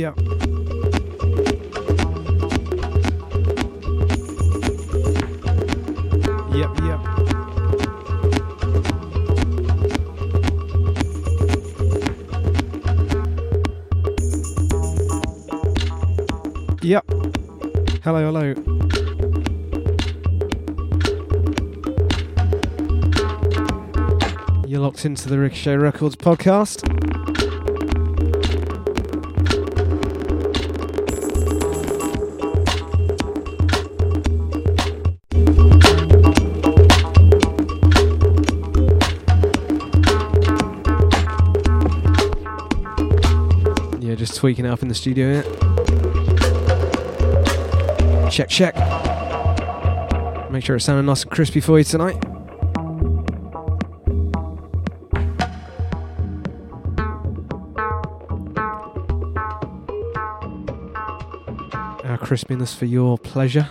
Yep, yep. Yep, yep. Yep. Hello, hello. You're locked into the Ricochet Records podcast. Tweaking up in the studio here. Check, check. Make sure it's sounding nice and crispy for you tonight. Our crispiness for your pleasure.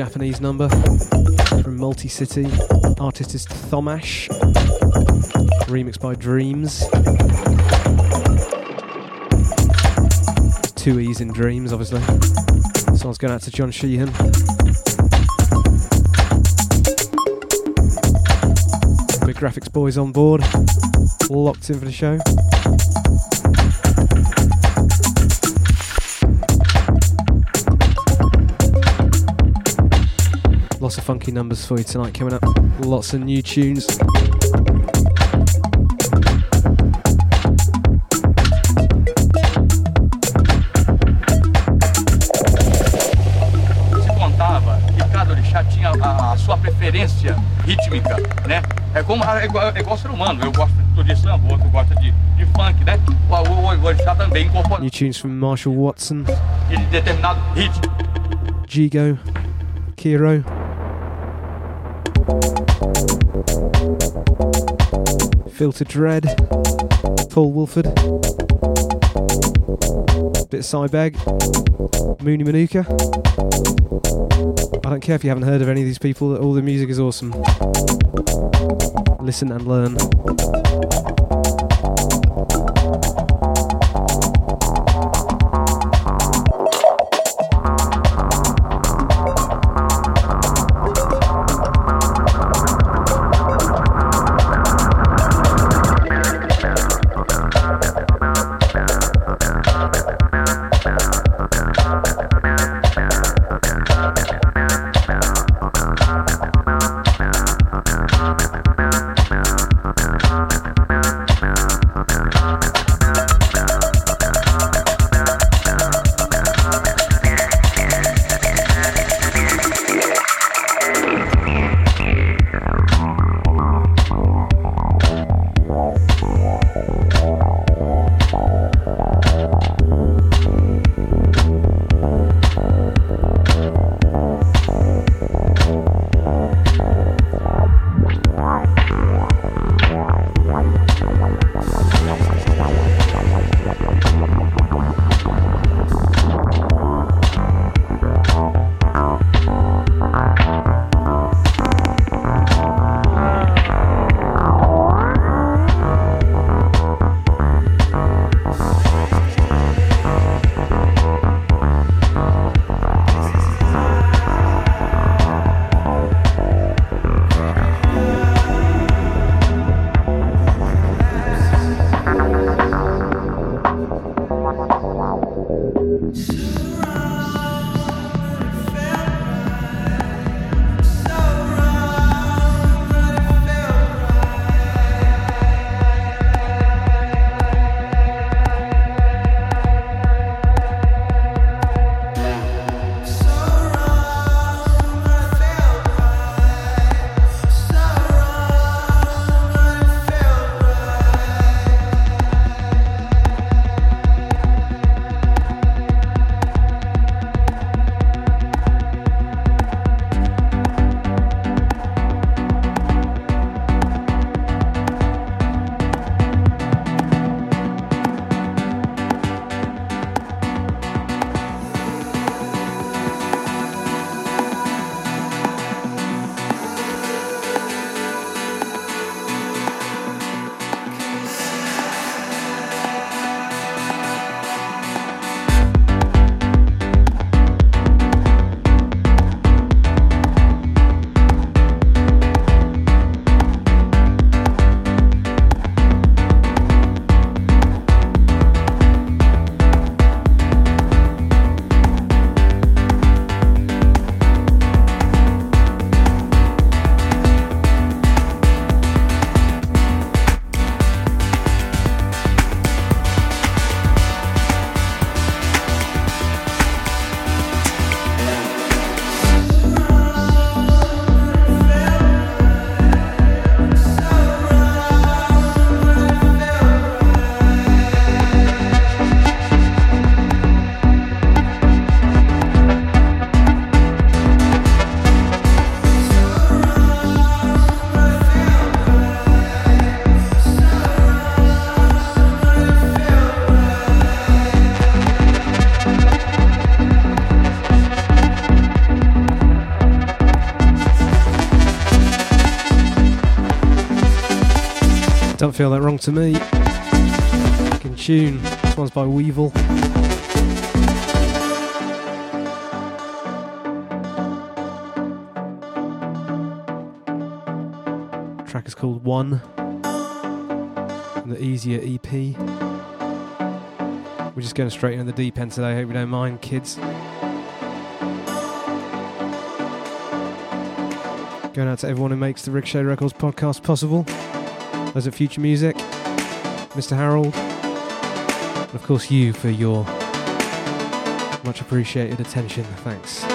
Japanese number from Multi Culti. Artist is Thomash. Remixed by Dreems. Two E's in Dreems, obviously. Song's going out to John Sheehan. Big graphics boys on board. Locked in for the show. Lots of funky numbers for you tonight coming up. Lots of new tunes. preferência rítmica, né? É como é igual, é igual ser humano. Eu gosto de samba, o outro gosta de, de funk, né? O, o, o orixá também incorpora New tunes from Marshall Watson, de determinado ritmo. Jigo, Kiro. Filter Dread, Paul Woolford. Bit of Cybag, Mooney Manuka. I don't care if you haven't heard of any of these people, all the music is awesome. Listen and learn. To me. Fucking tune. This one's by Weevil. track is called One. the Easier EP. We're just going straight into the deep end today. Hope you don't mind, kids. Going out to everyone who makes the Ricochet Records podcast possible. Those at Future Music, Mr. Harold, and of course you for your much appreciated attention. Thanks.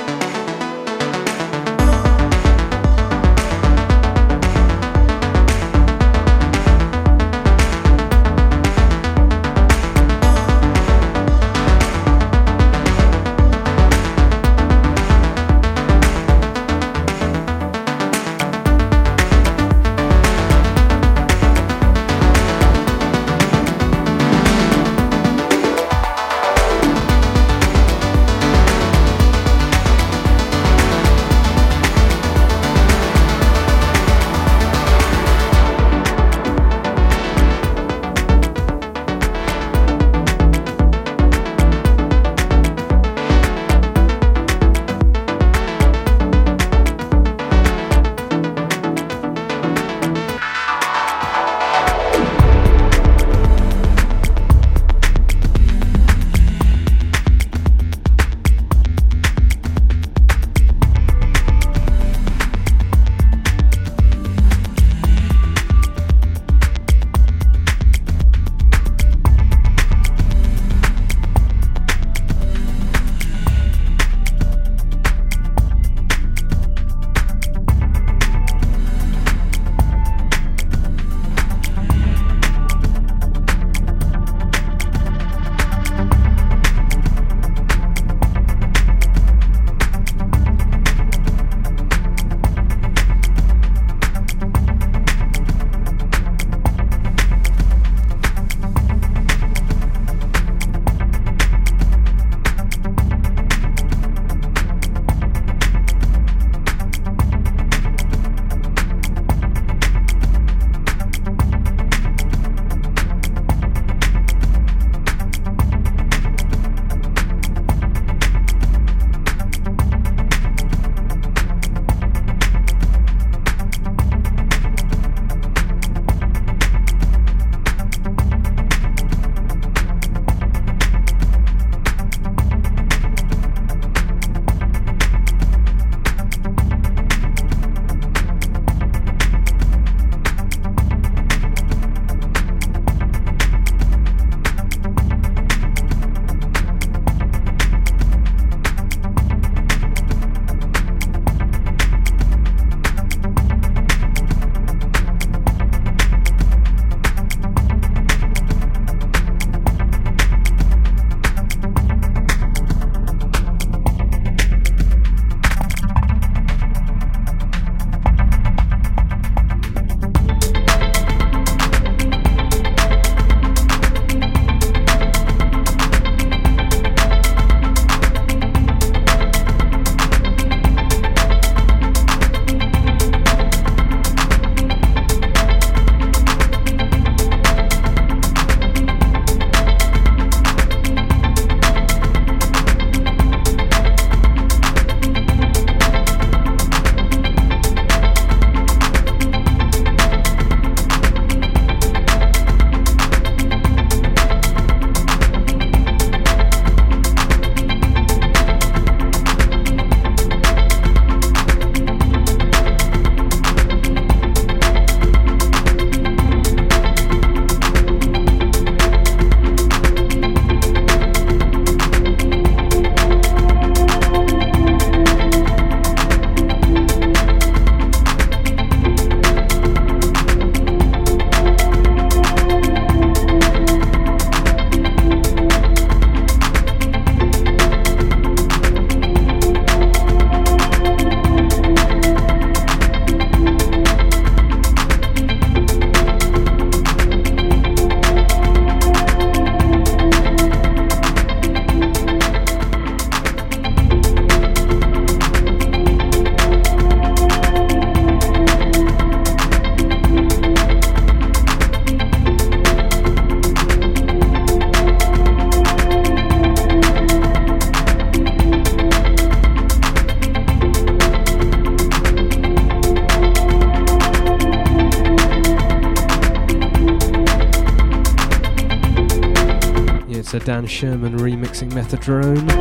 Sherman remixing Methadrone.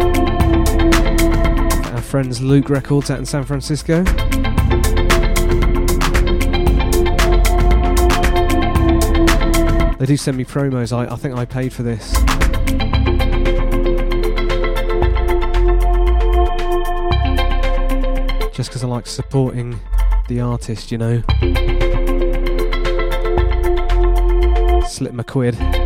Our friends Luke Records out in San Francisco. They do send me promos. I, I think I paid for this. Just because I like supporting the artist, you know. Slip my quid.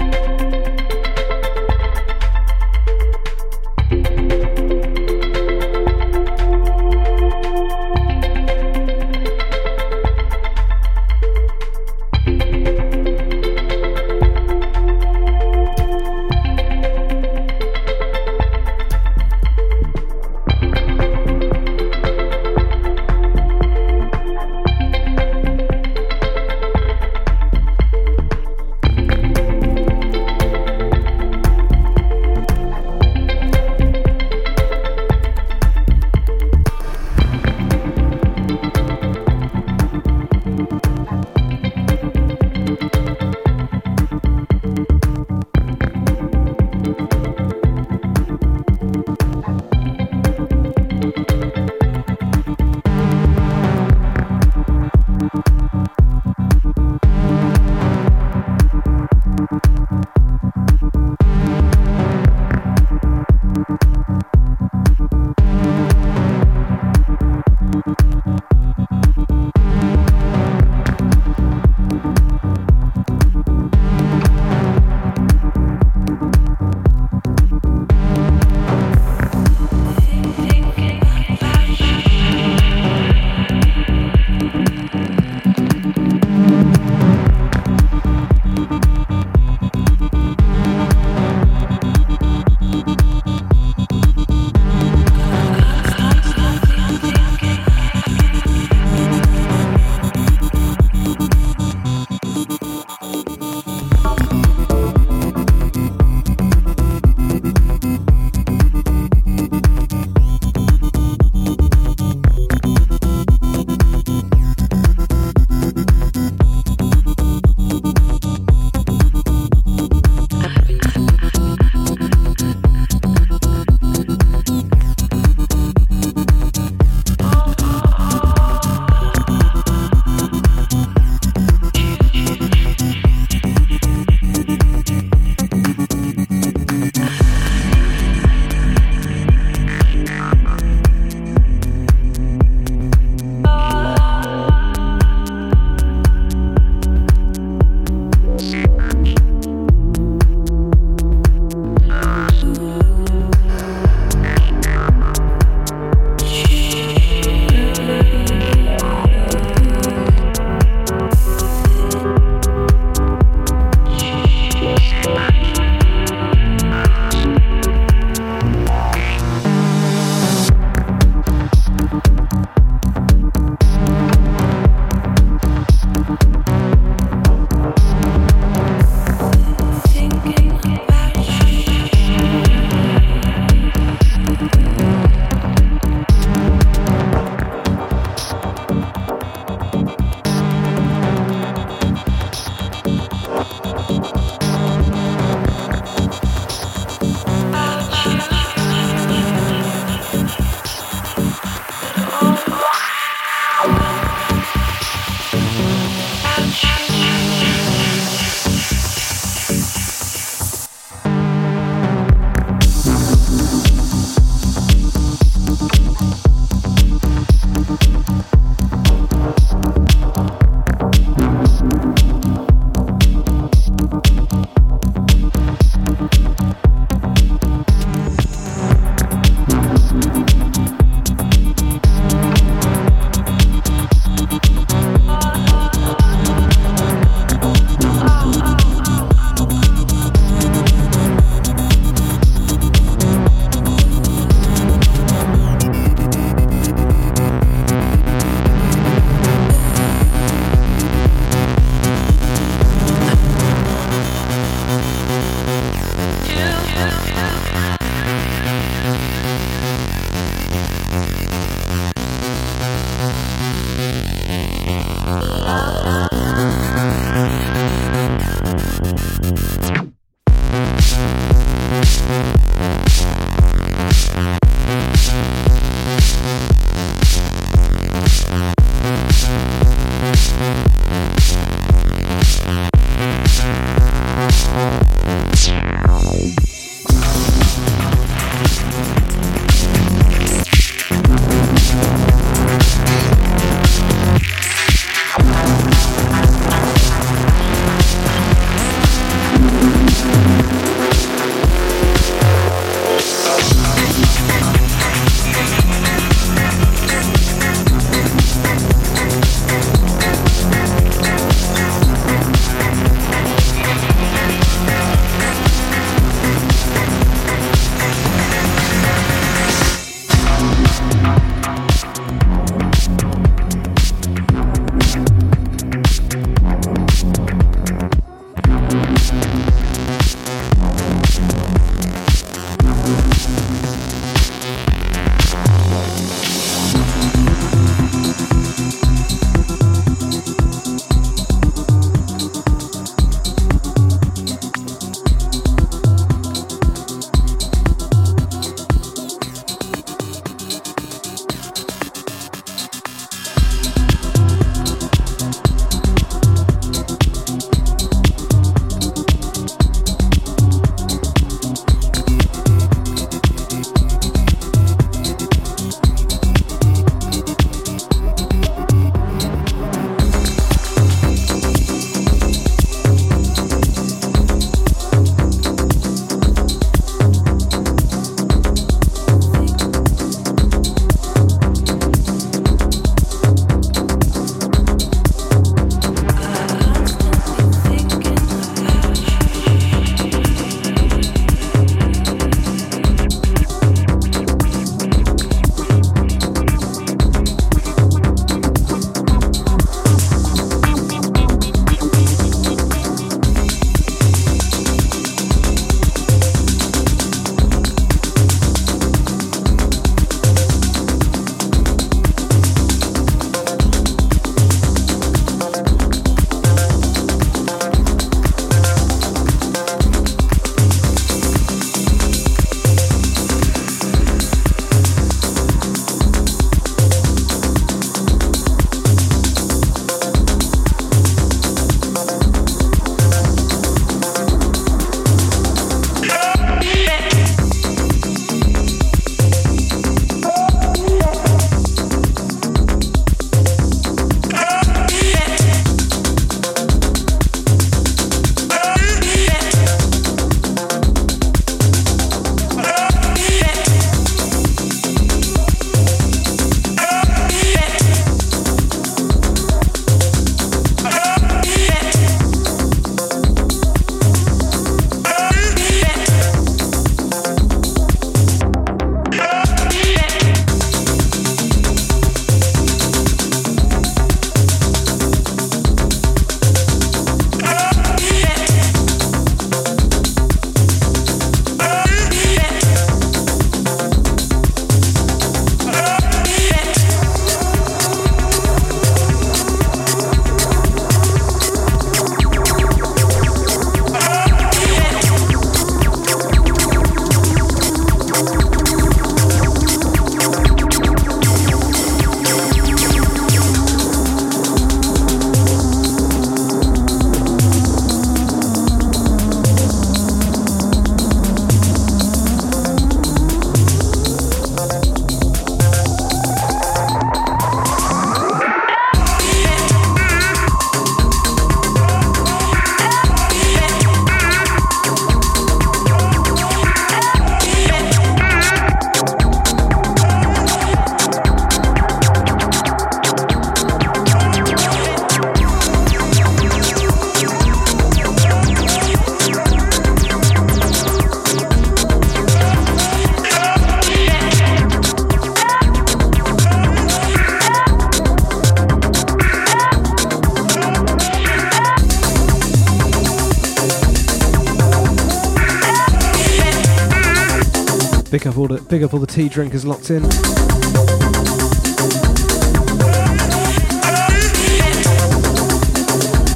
All the big up all the tea drinkers locked in.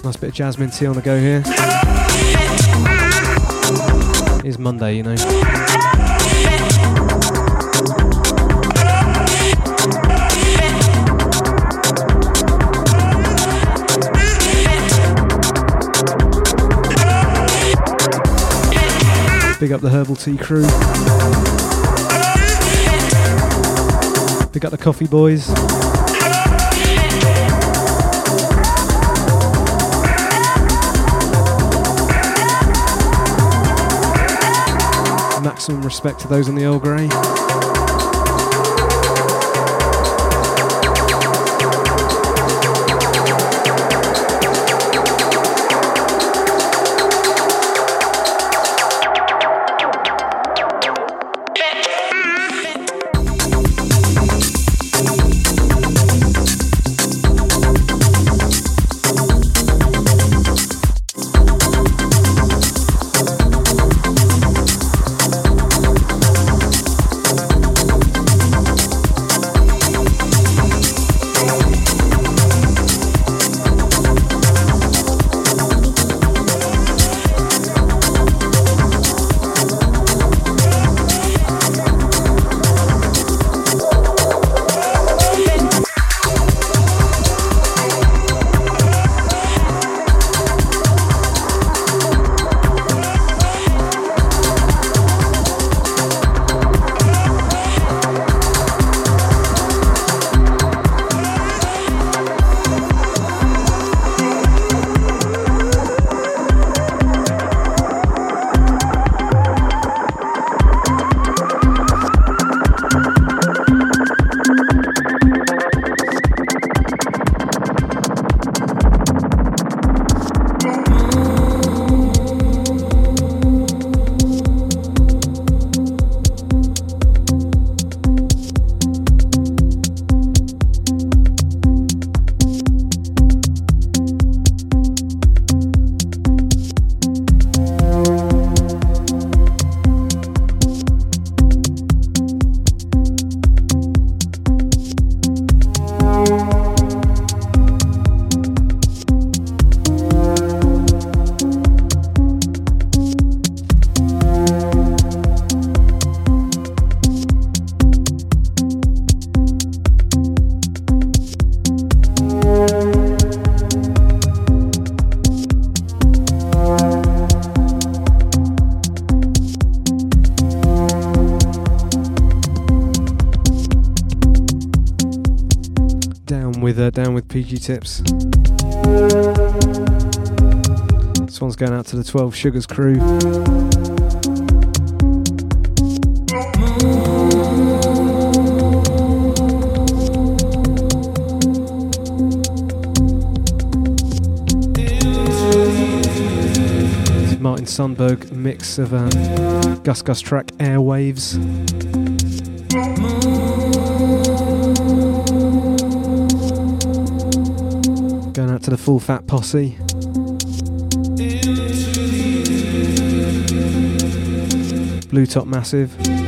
Nice bit of jasmine tea on the go here. It's Monday, you know. Big up the herbal tea crew. Big up the coffee boys. Maximum respect to those on the Earl Grey. PG tips. This one's going out to the 12 Sugars crew. Martin Sundberg mix of um, Gus Gus track Airwaves. To the full fat posse. Blue Top Massive.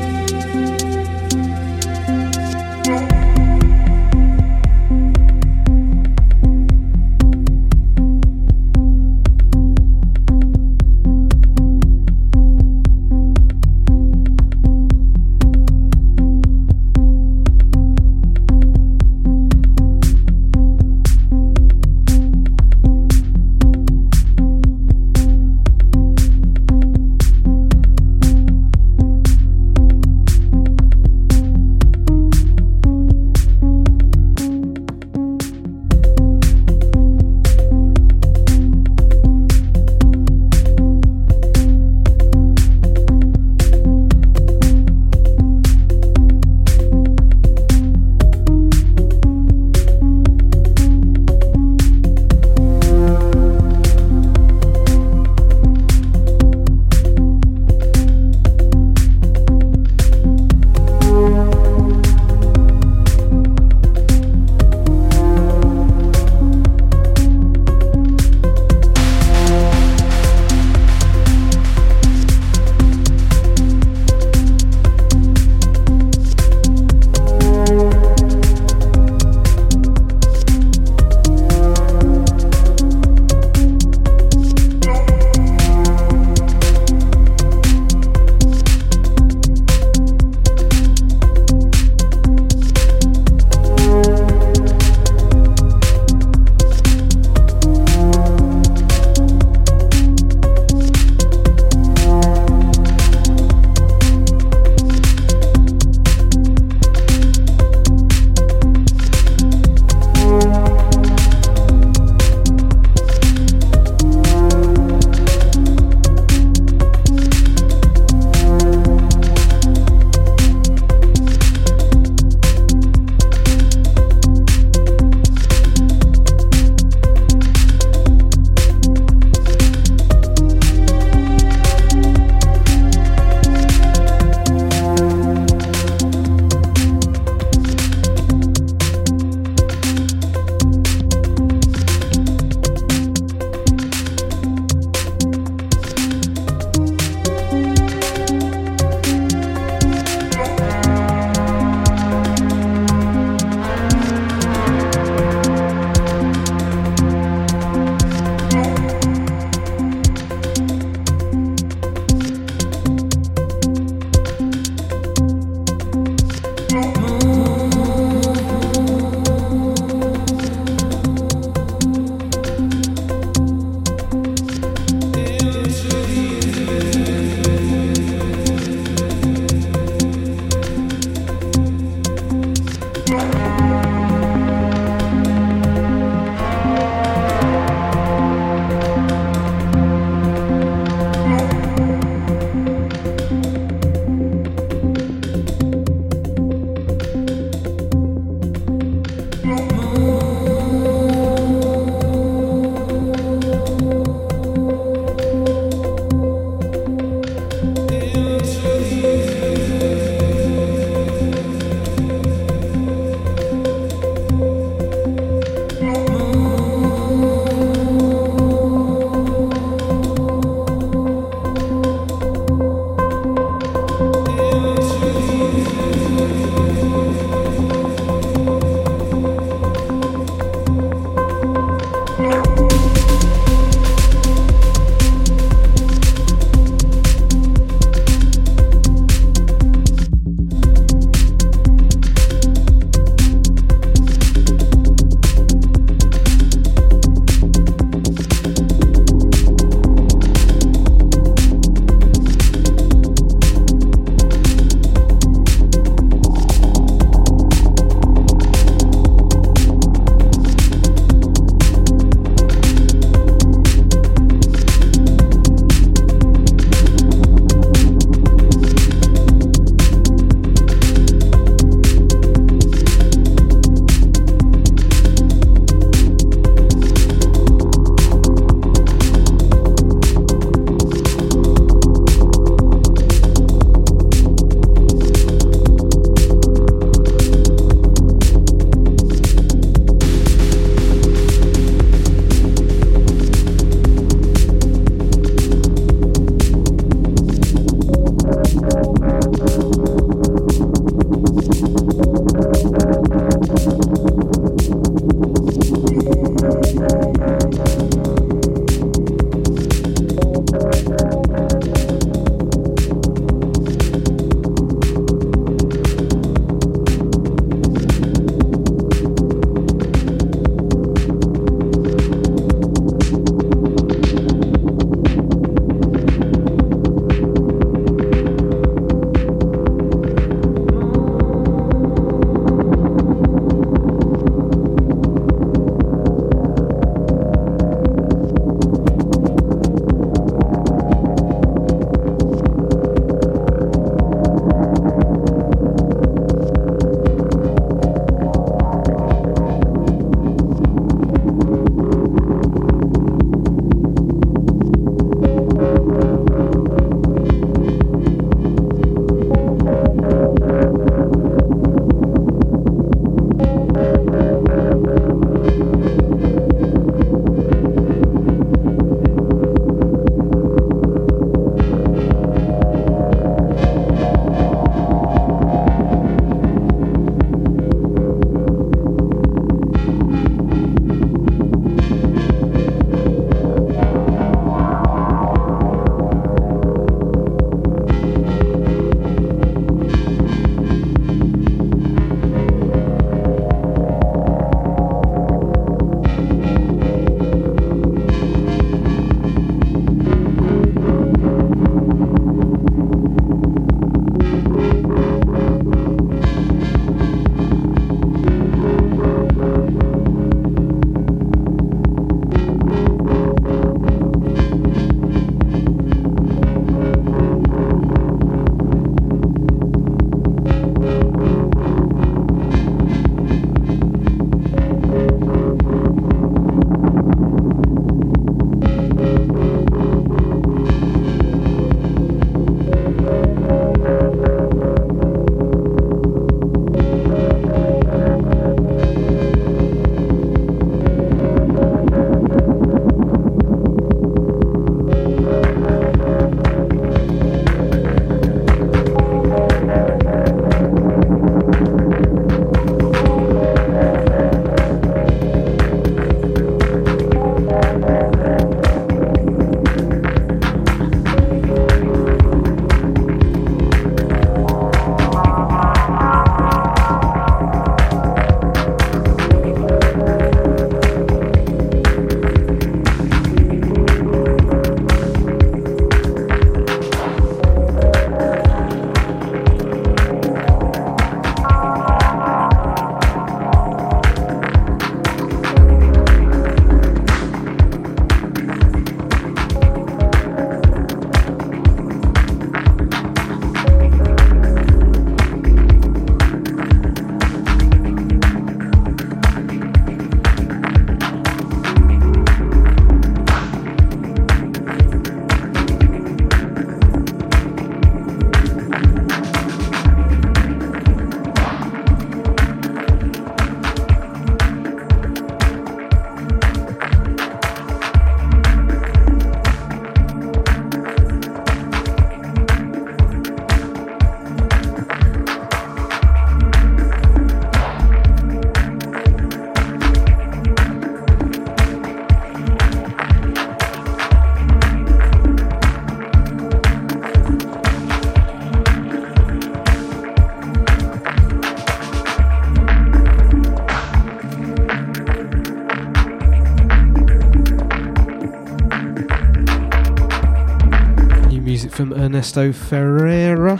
Ernesto Ferreira.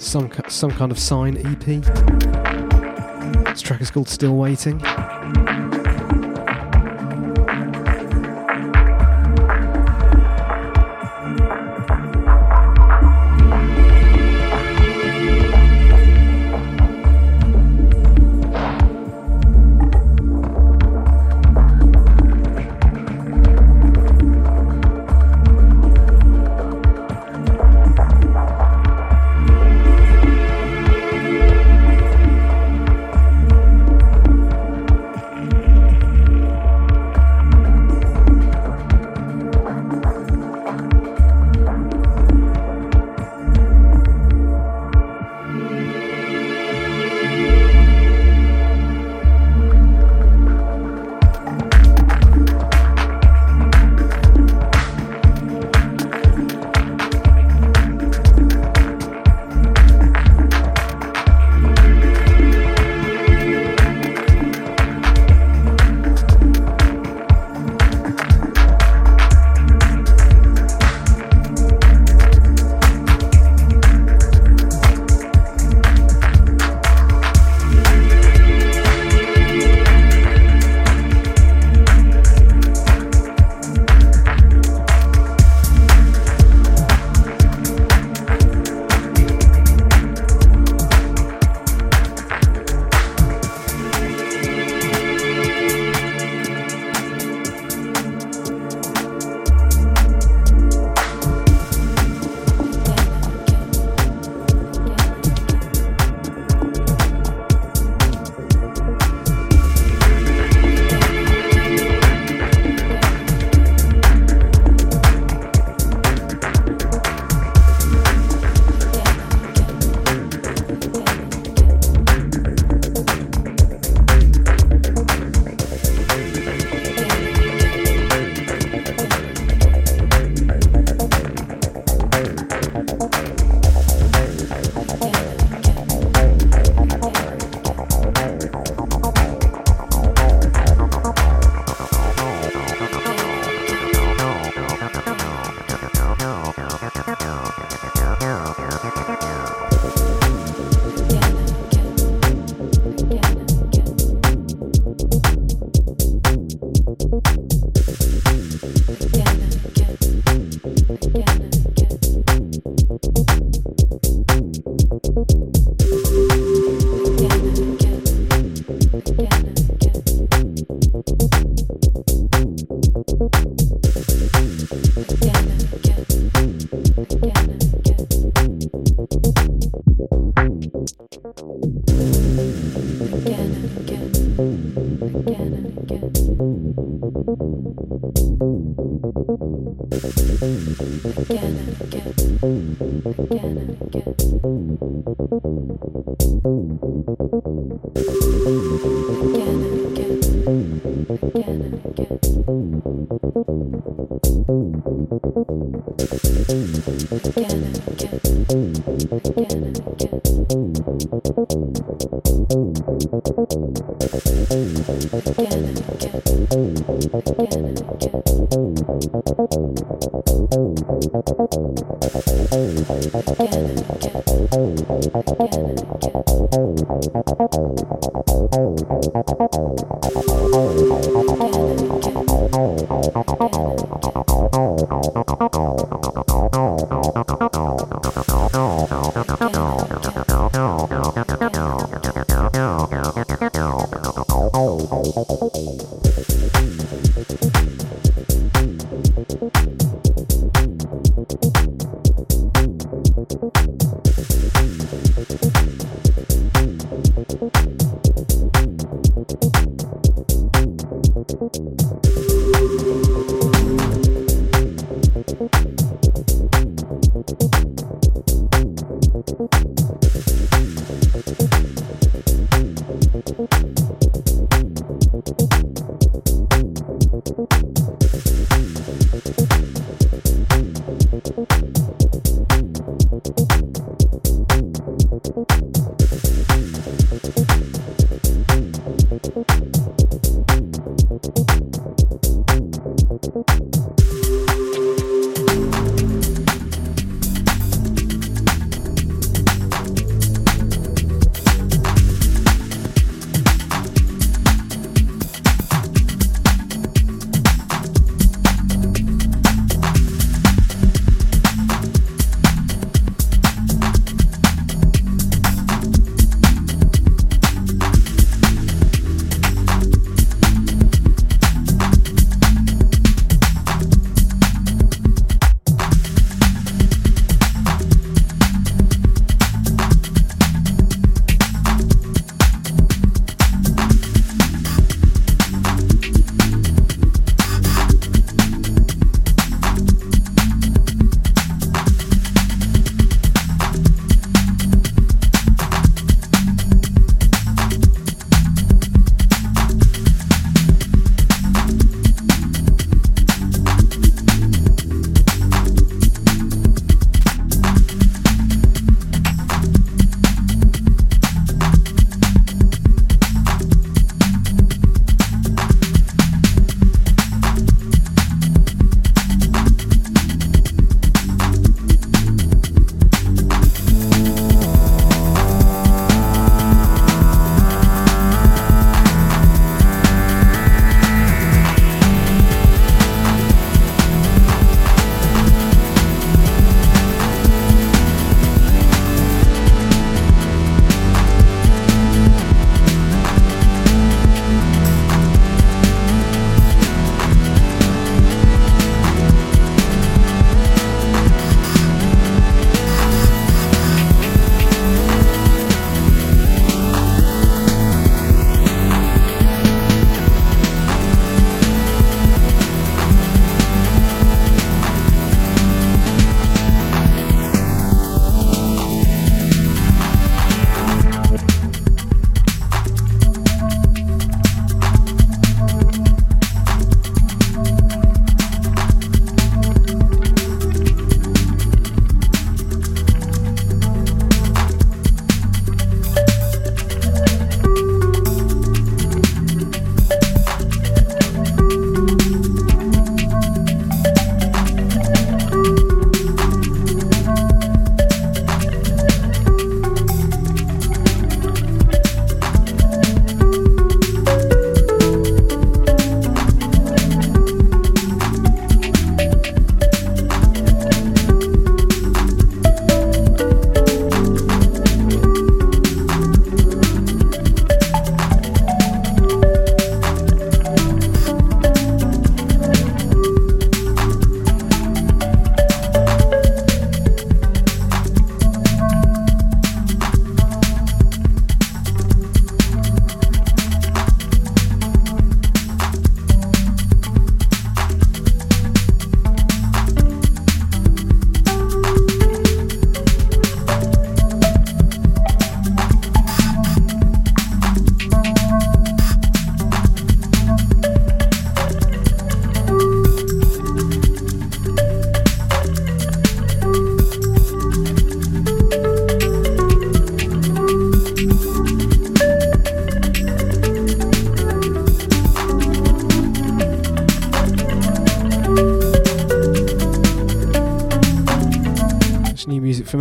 Some some kind of sign EP. This track is called Still Waiting.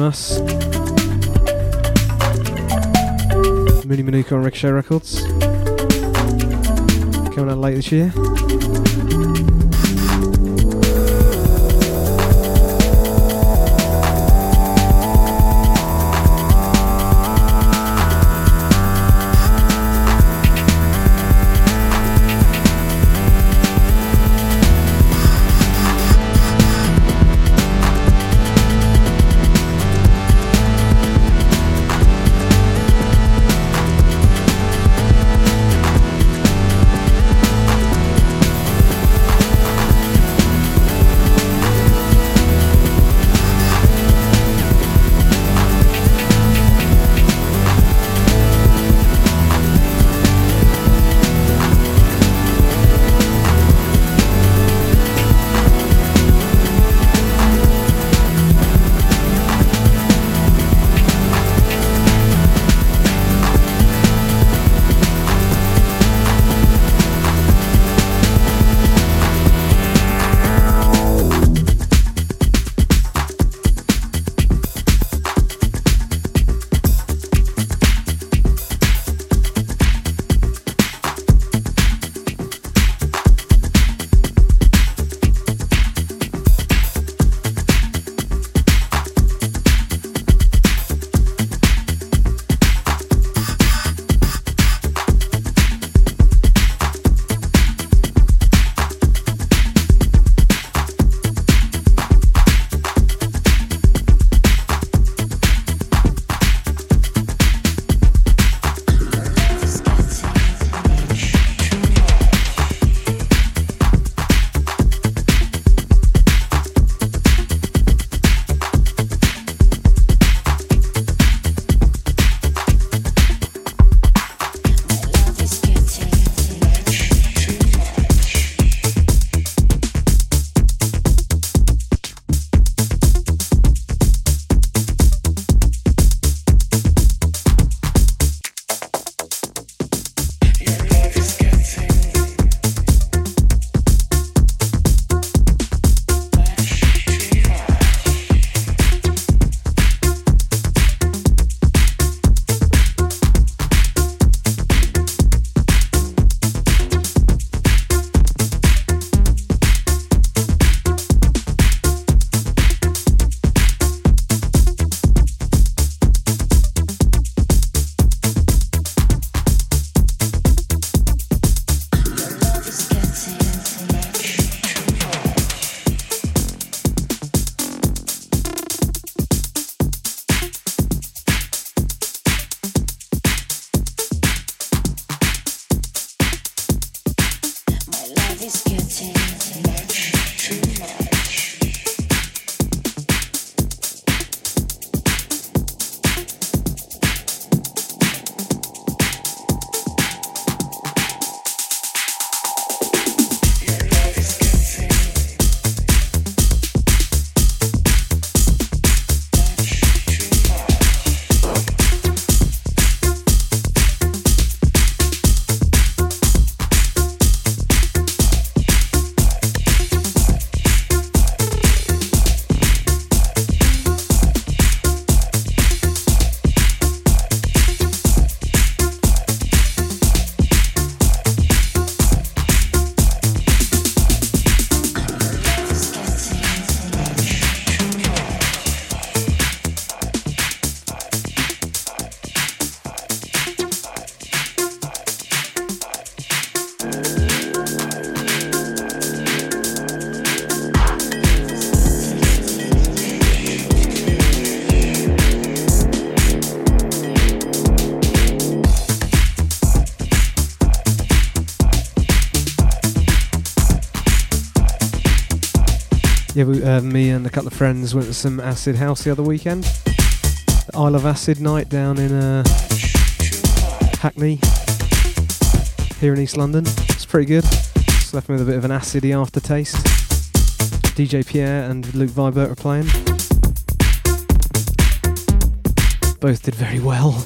Us. Mooney Manuka on Ricochet Records. Coming out late this year. Uh, me and a couple of friends went to some acid house the other weekend. The Isle of Acid night down in uh, Hackney, here in East London. It's pretty good. Just left me with a bit of an acidy aftertaste. DJ Pierre and Luke Vibert were playing. Both did very well.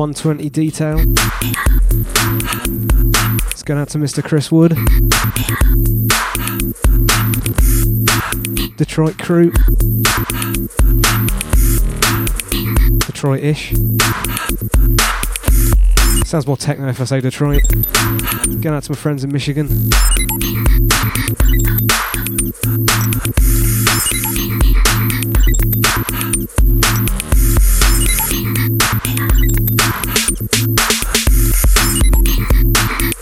120 detail. It's going out to Mr. Chris Wood. Detroit crew. Detroit ish. Sounds more techno if I say Detroit. Going out to my friends in Michigan. Thank you.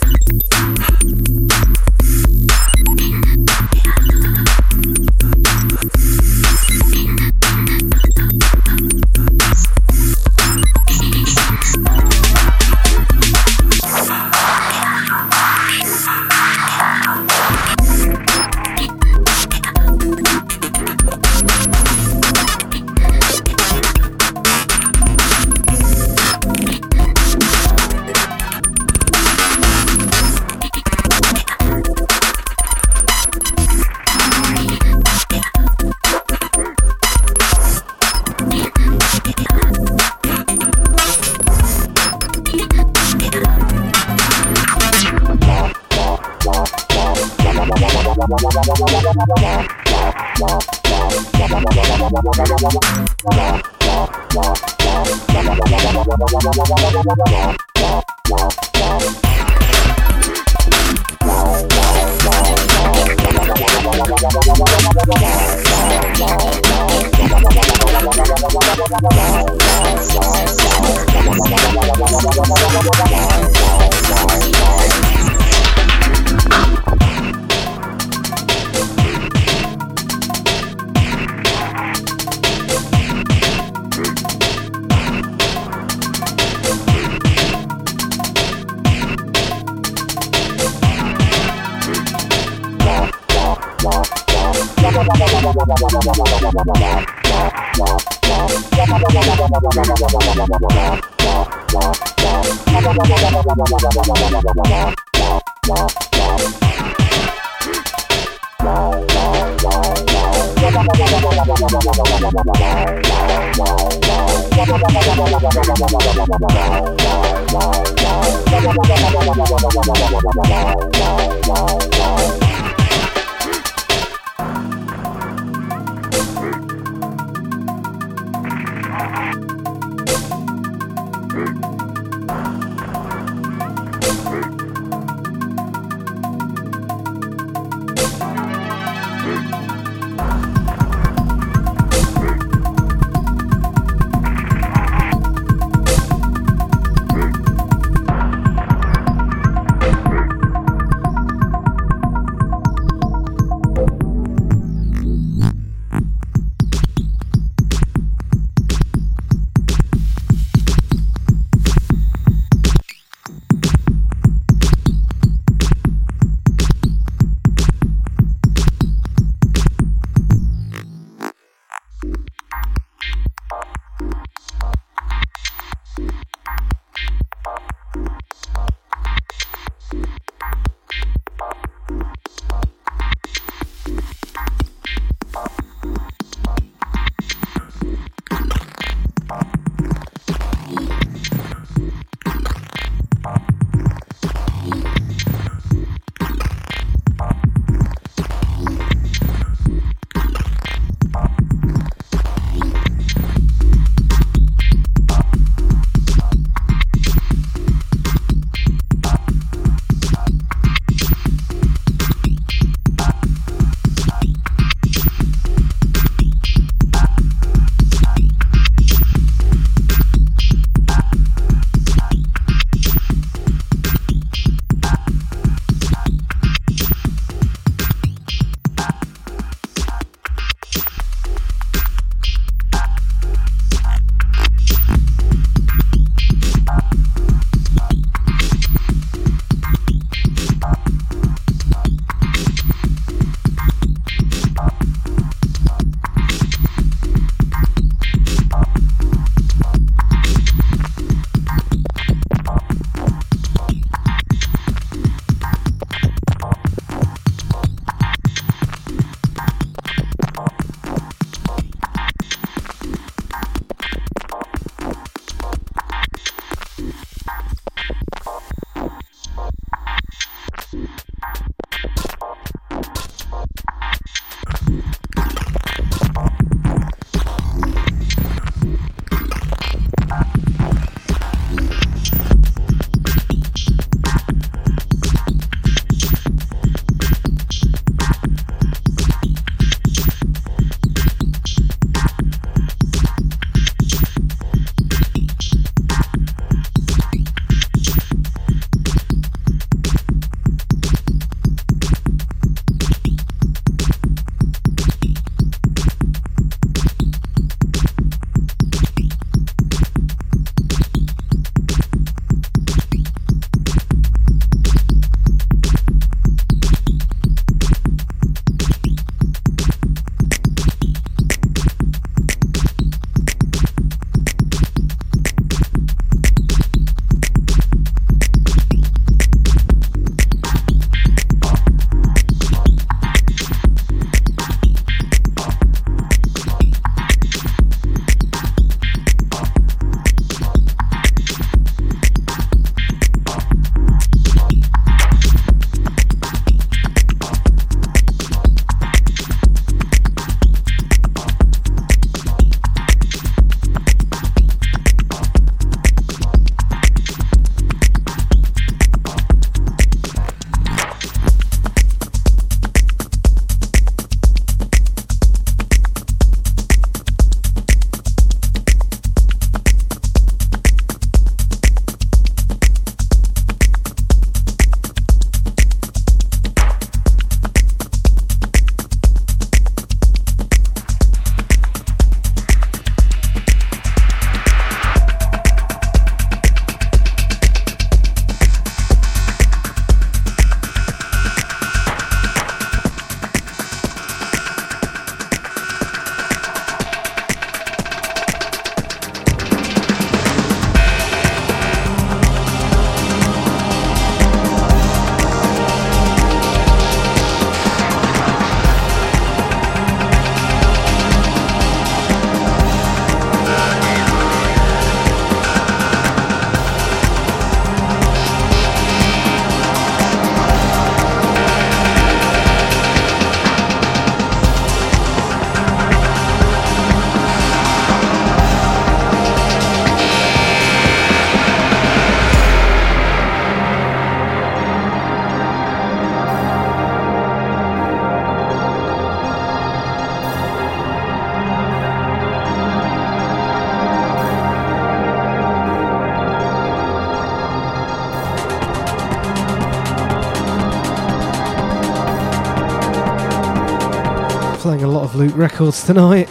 LOöQ records tonight.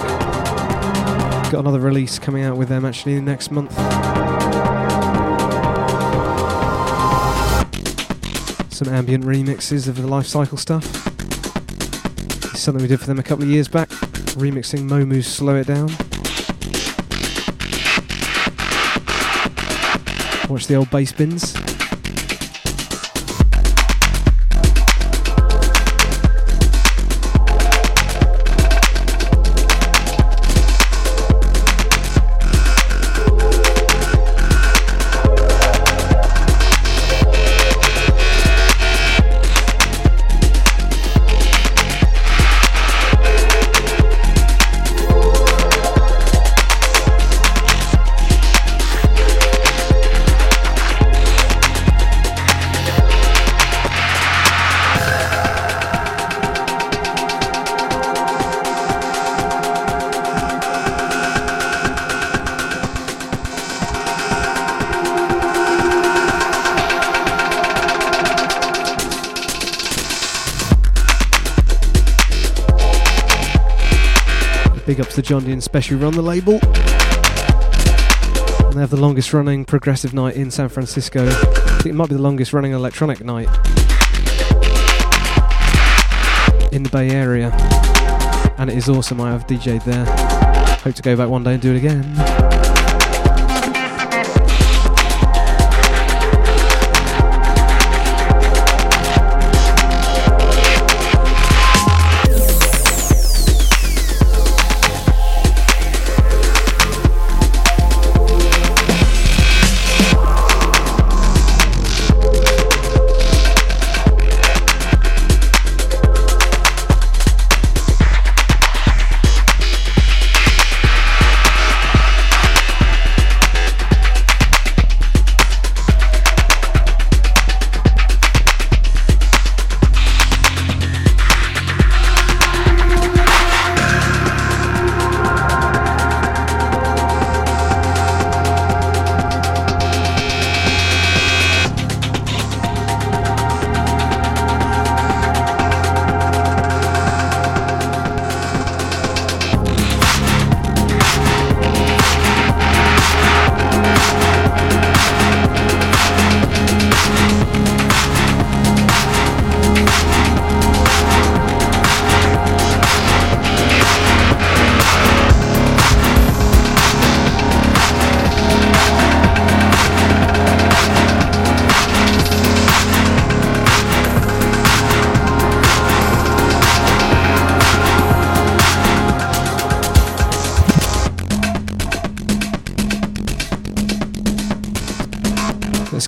Got another release coming out with them actually next month. Some ambient remixes of the life cycle stuff. Something we did for them a couple of years back, remixing Momu's Slow It Down. Watch the old bass bins. The Jondi & Spesh Run the label. And they have the longest running progressive night in San Francisco. I think it might be the longest running electronic night in the Bay Area. And it is awesome. I have DJ'd there. Hope to go back one day and do it again.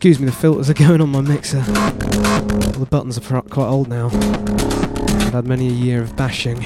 Excuse me, the filters are going on my mixer. All the buttons are quite old now. I've had many a year of bashing.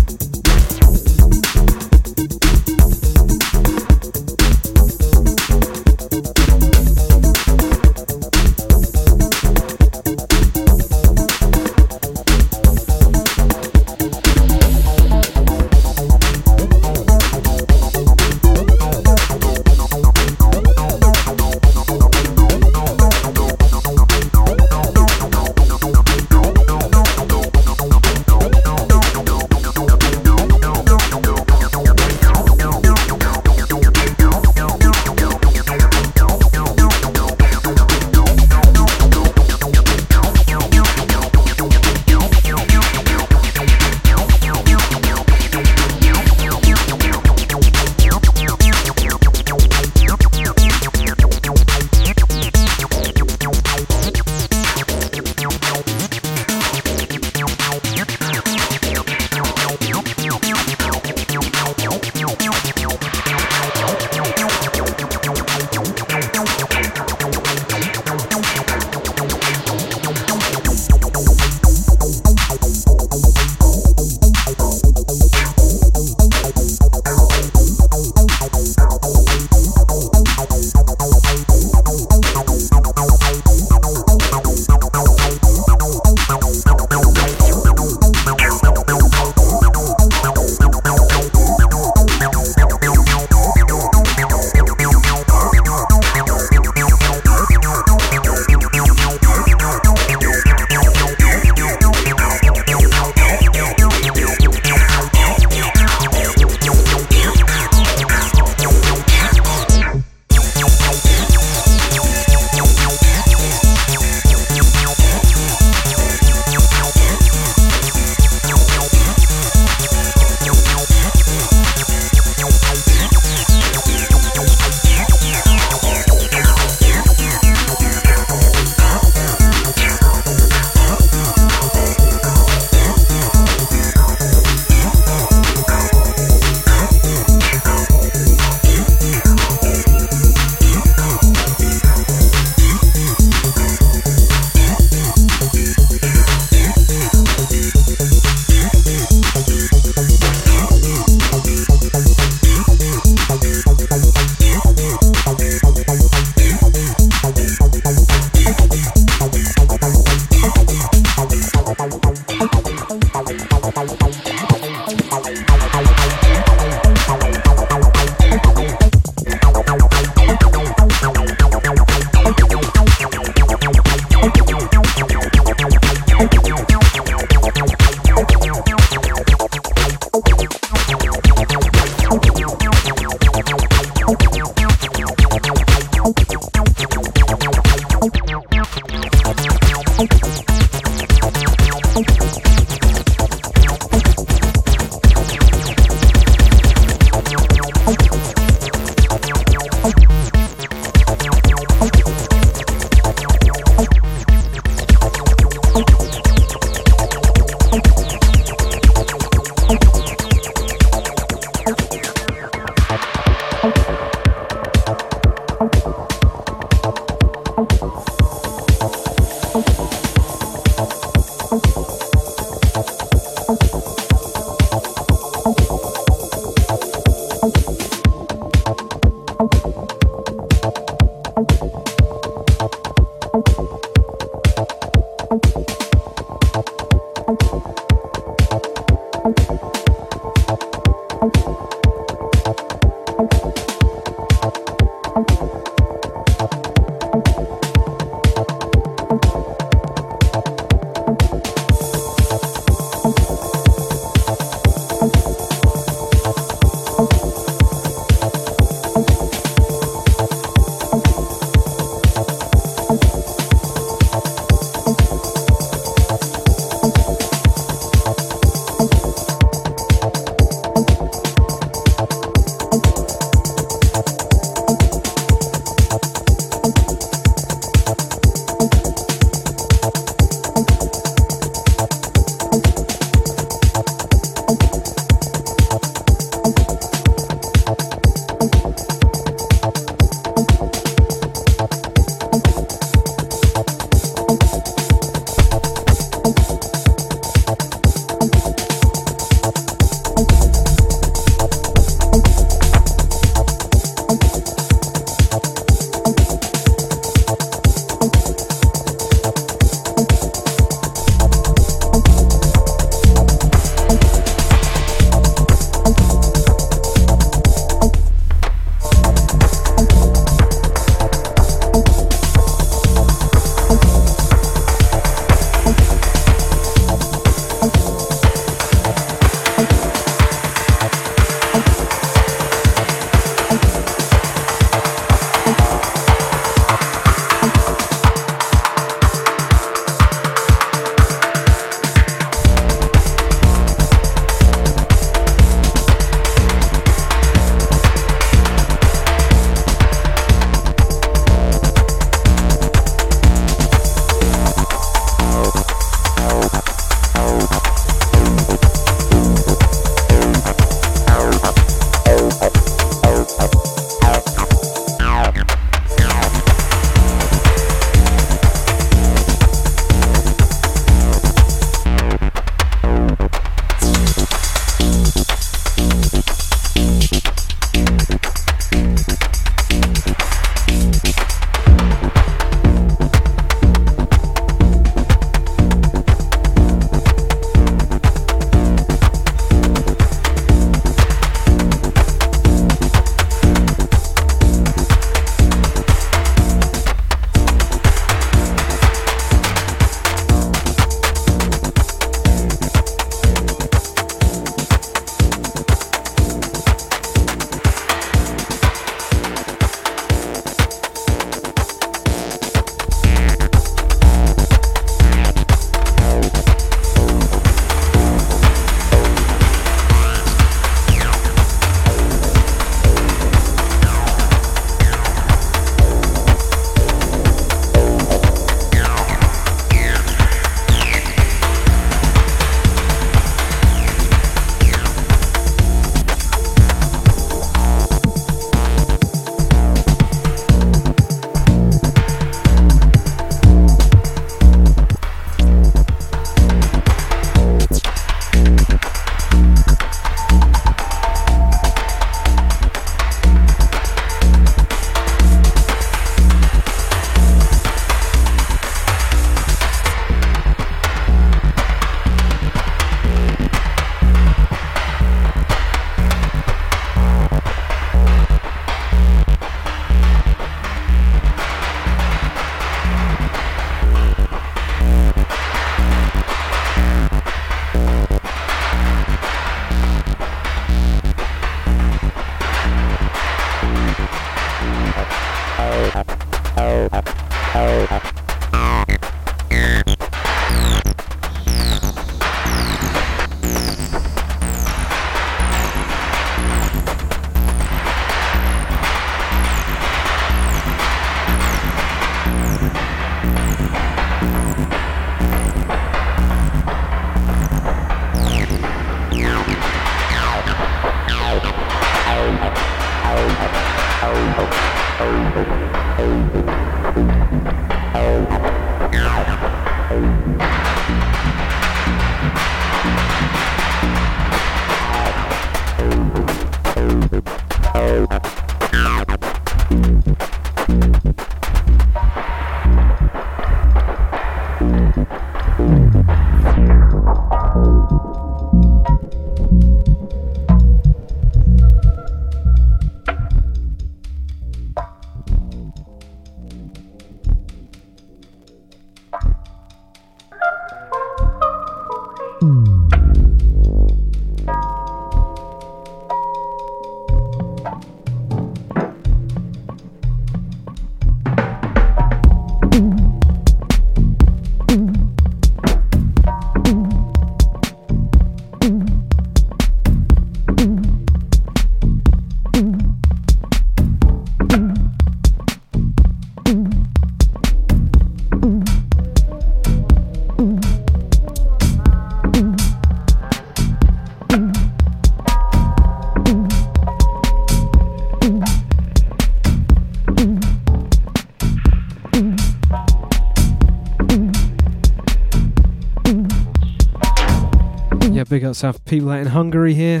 Let's have people out in Hungary here.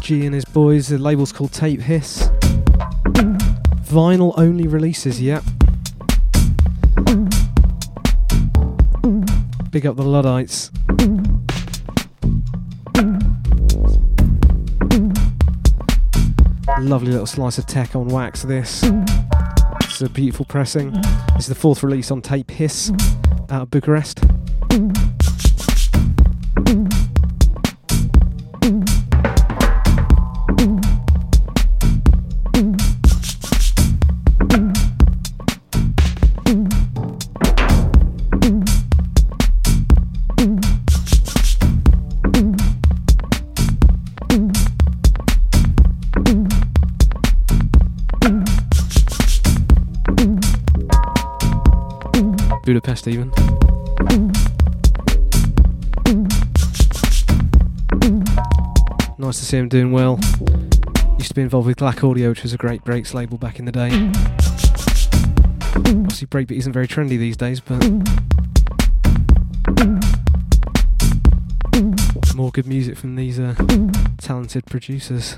G and his boys, the label's called Tape Hiss. Vinyl only releases, yep. Big up the Luddites. Lovely little slice of tech on wax, this. It's a beautiful pressing. This is the fourth release on Tape Hiss out of Bucharest. Even. Nice to see him doing well. Used to be involved with Glac Audio, which was a great breaks label back in the day. Obviously, breakbeat isn't very trendy these days, but more good music from these uh, talented producers.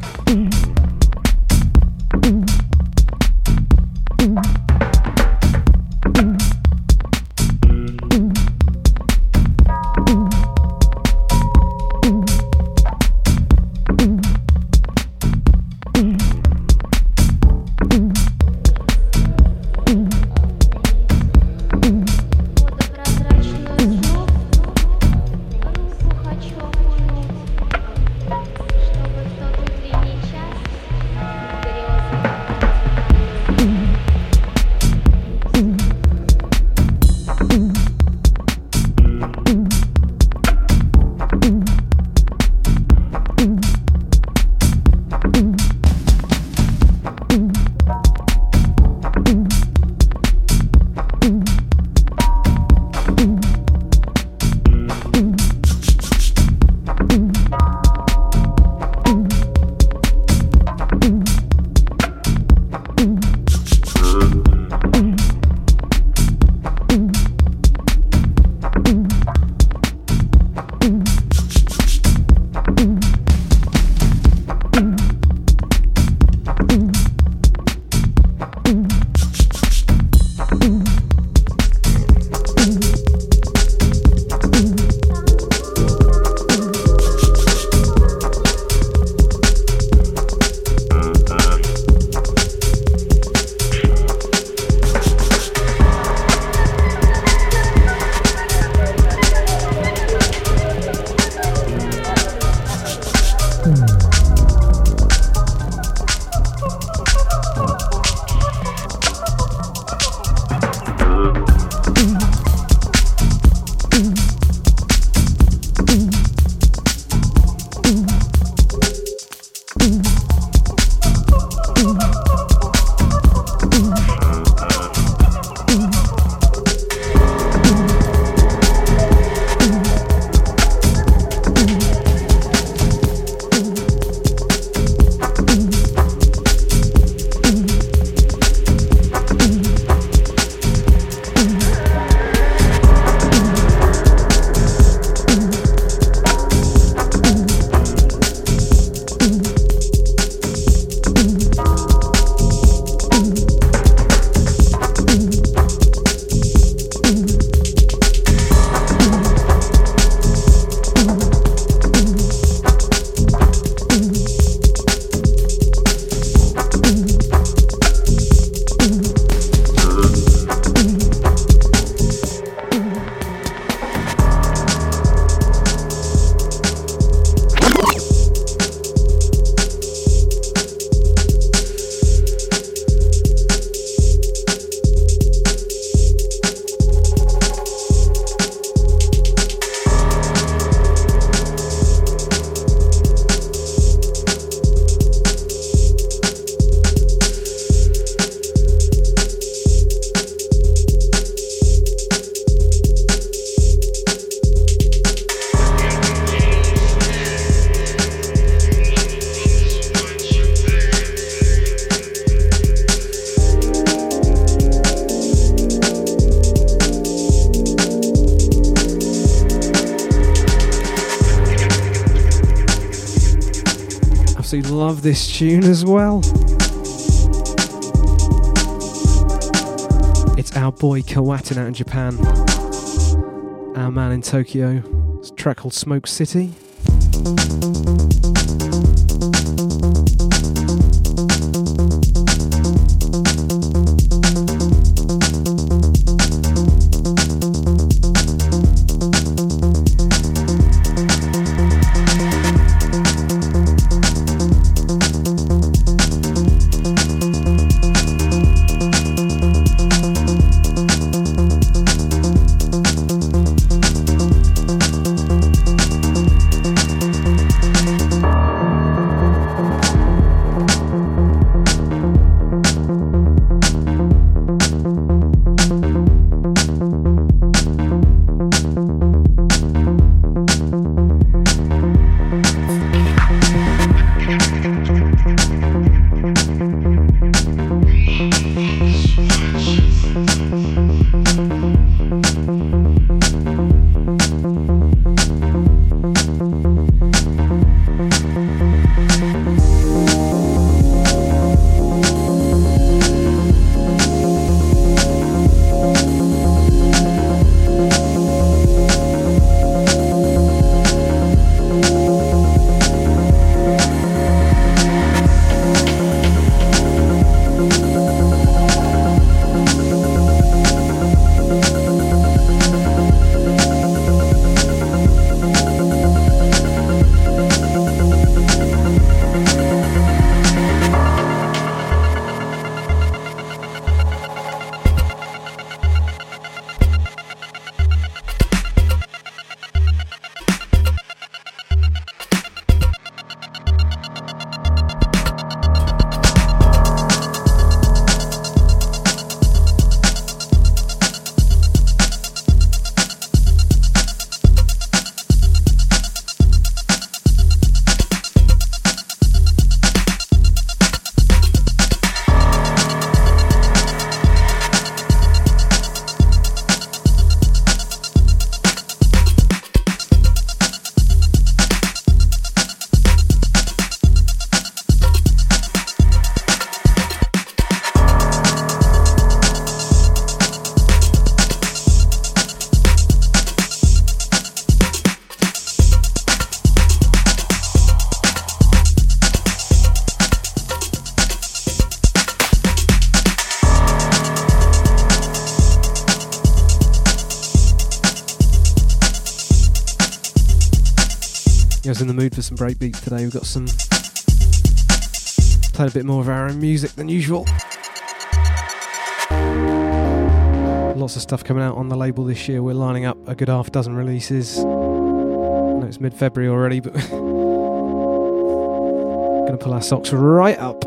Love this tune as well. It's our boy Kawatin out in Japan. Our man in Tokyo. It's a track called Smoke City. We've got some. Played a bit more of our own music than usual. Lots of stuff coming out on the label this year. We're lining up a good half dozen releases. I know it's mid February already, but. Gonna pull our socks right up.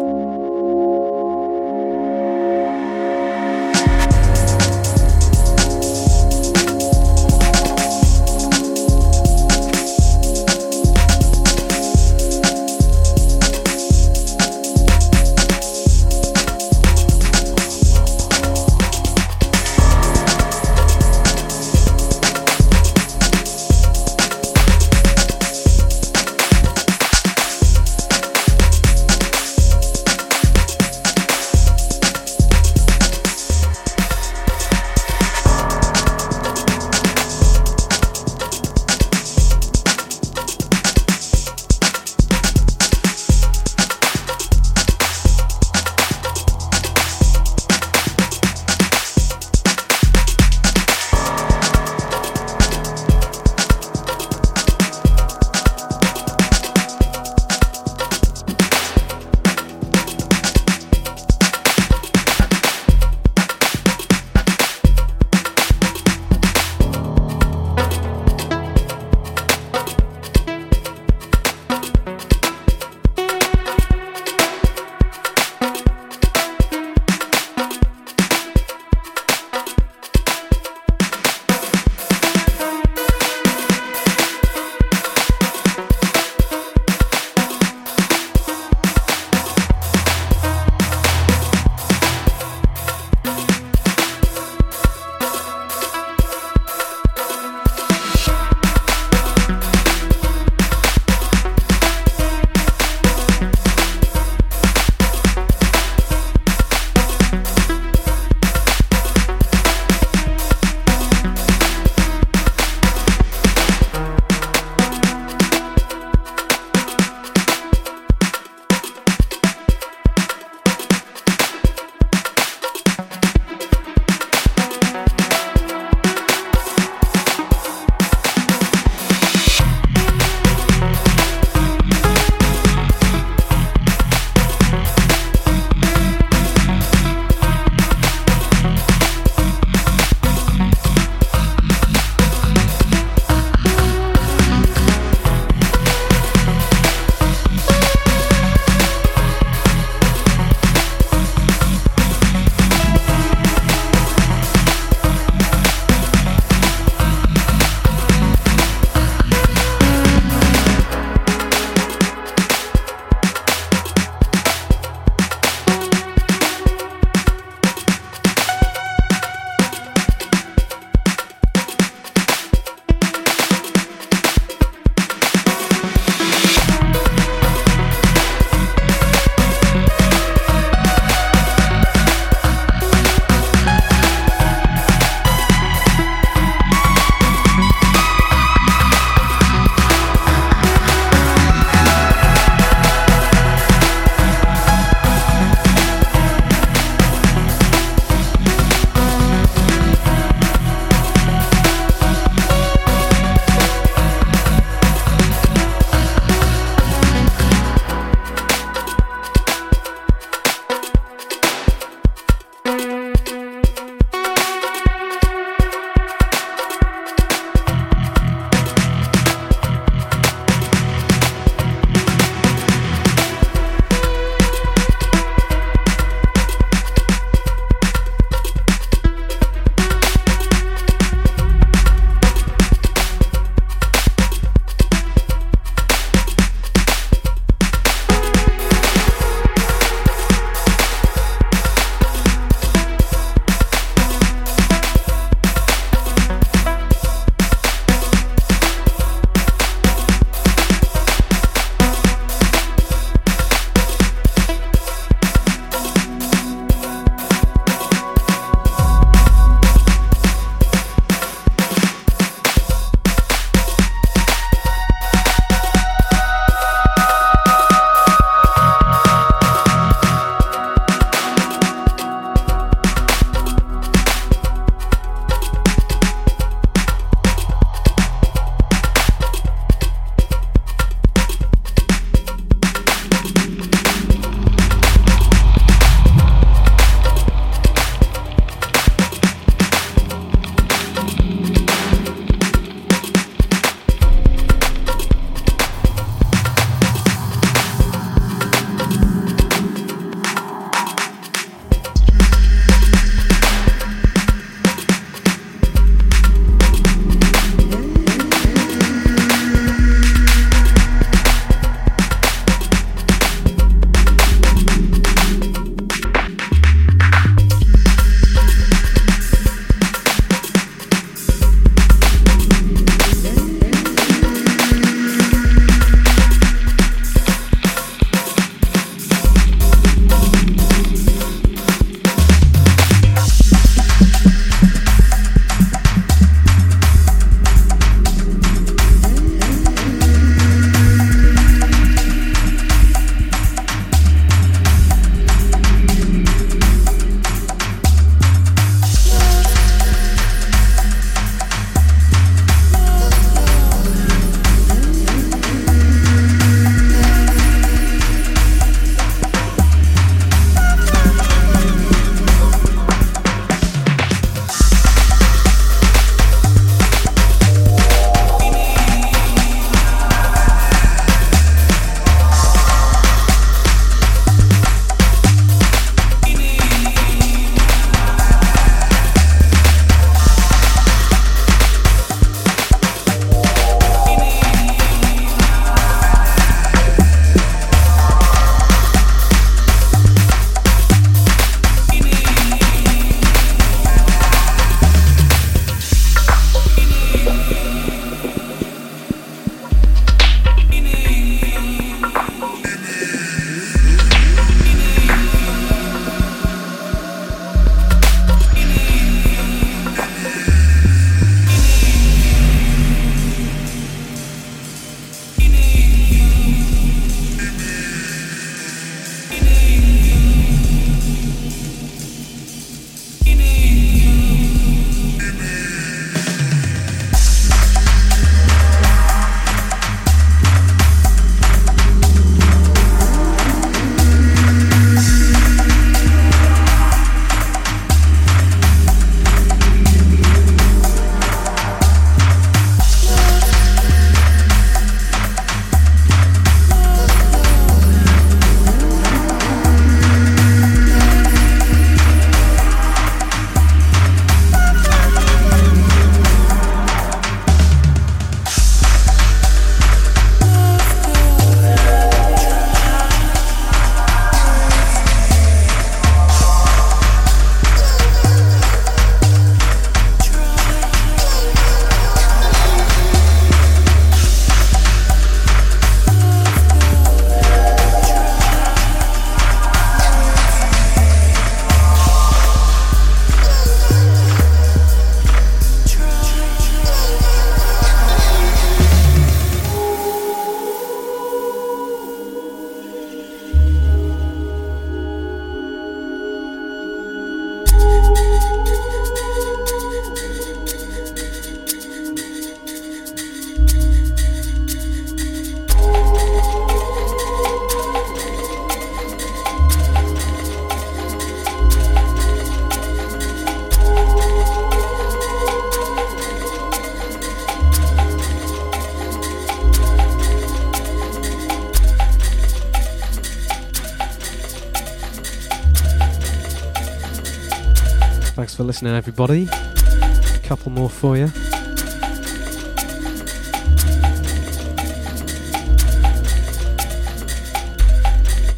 Listening, everybody. A couple more for you.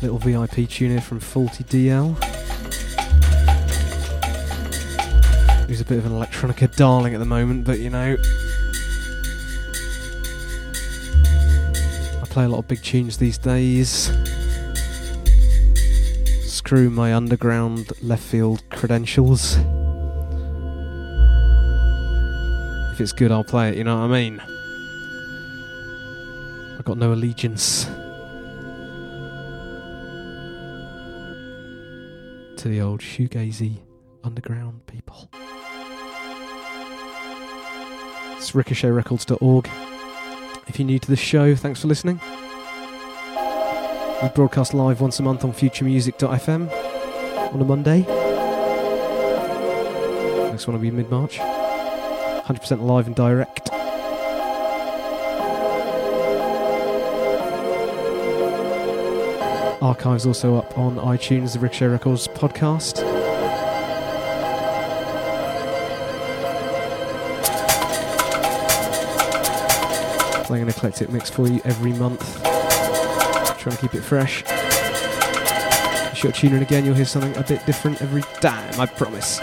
Little VIP tune here from Falty DL. Who's a bit of an electronica darling at the moment, but you know. I play a lot of big tunes these days. Screw my underground left field credentials. If it's good, I'll play it, you know what I mean? I've got no allegiance. to the old shoegazy underground people. It's ricochetrecords.org. If you're new to the show, thanks for listening. We broadcast live once a month on futuremusic.fm on a Monday. Next one will be mid March. 100% live and direct. Archives also up on iTunes, the Ricochet Records podcast. Playing an eclectic mix for you every month. Trying to keep it fresh. Sure to tune in again, you'll hear something a bit different every time, I promise.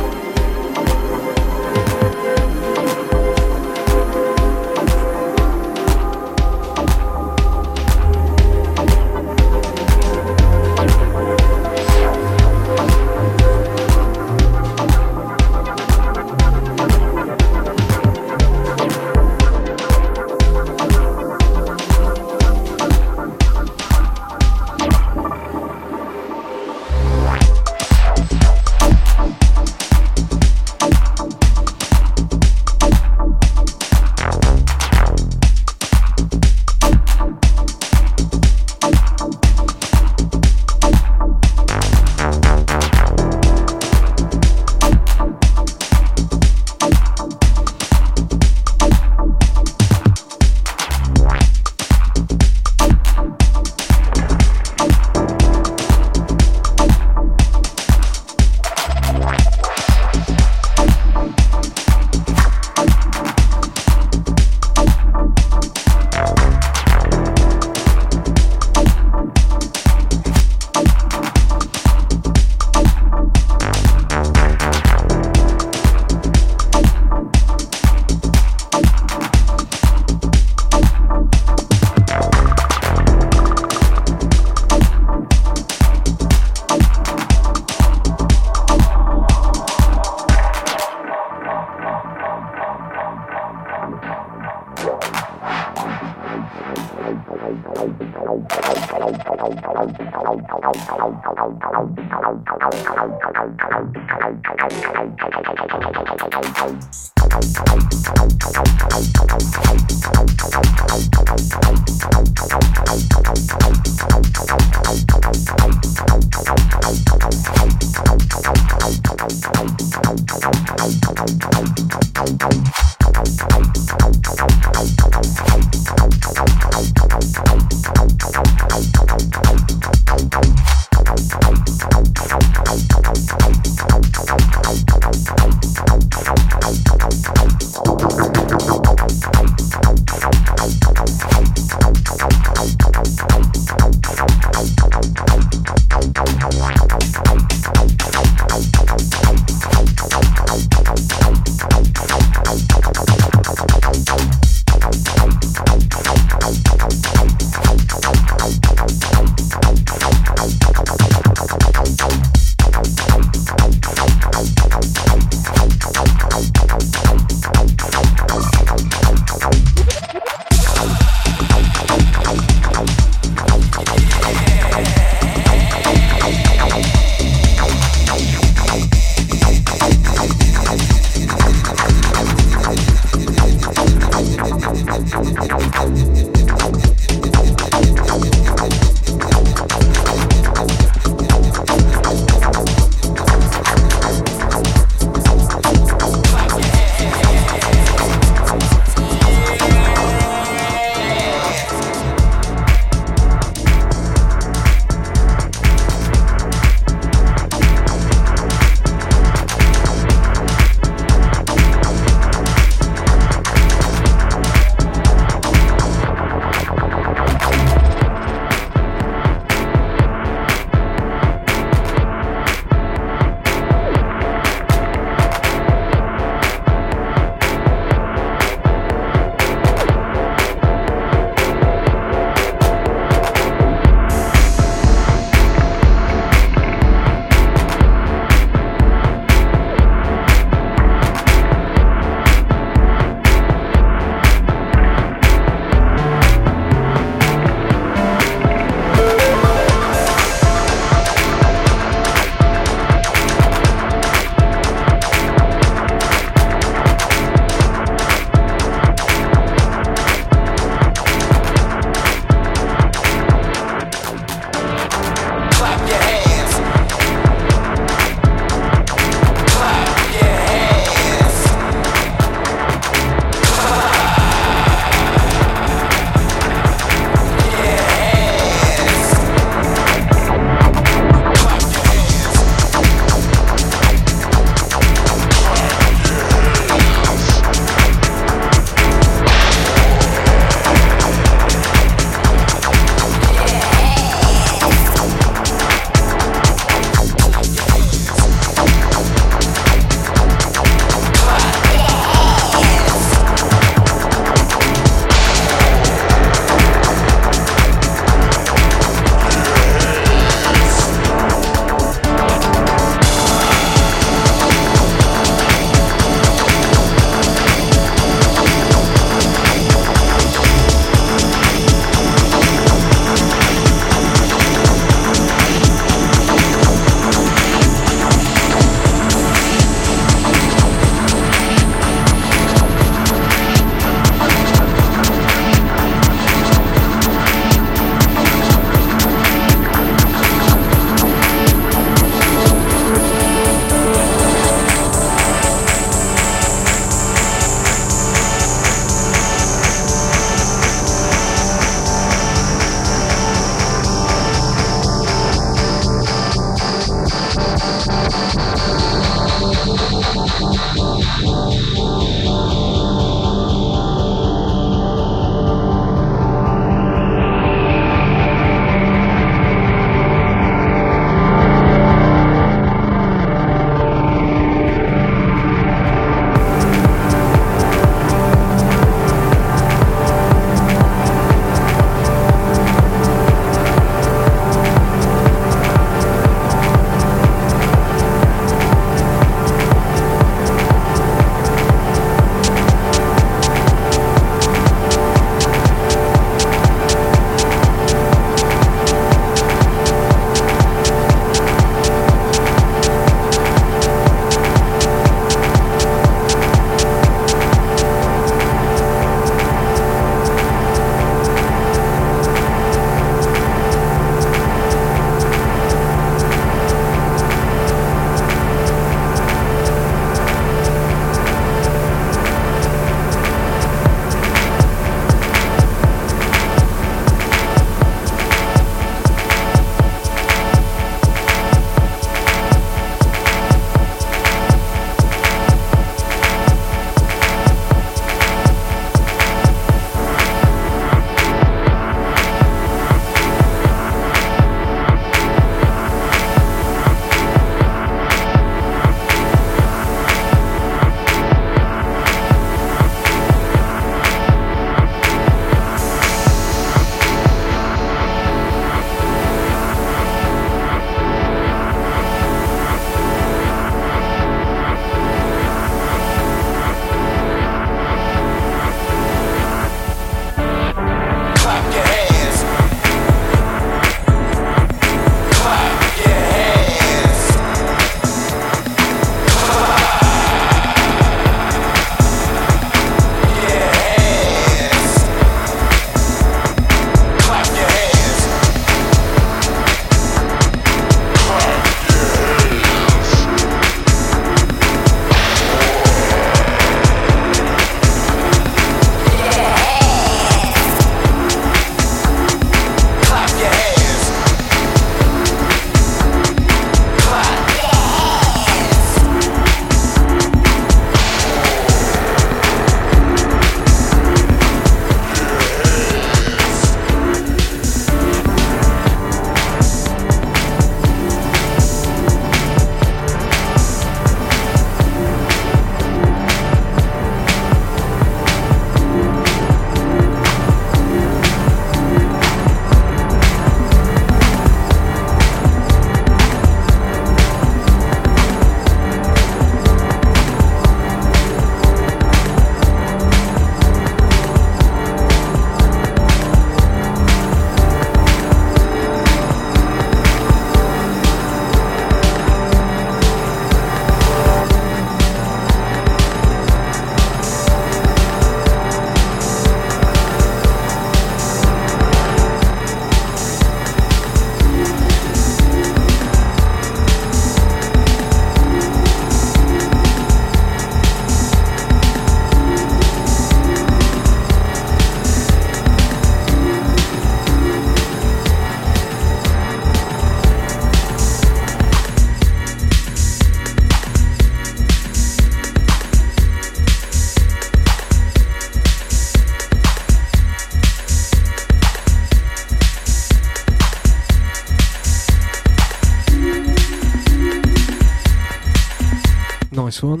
One.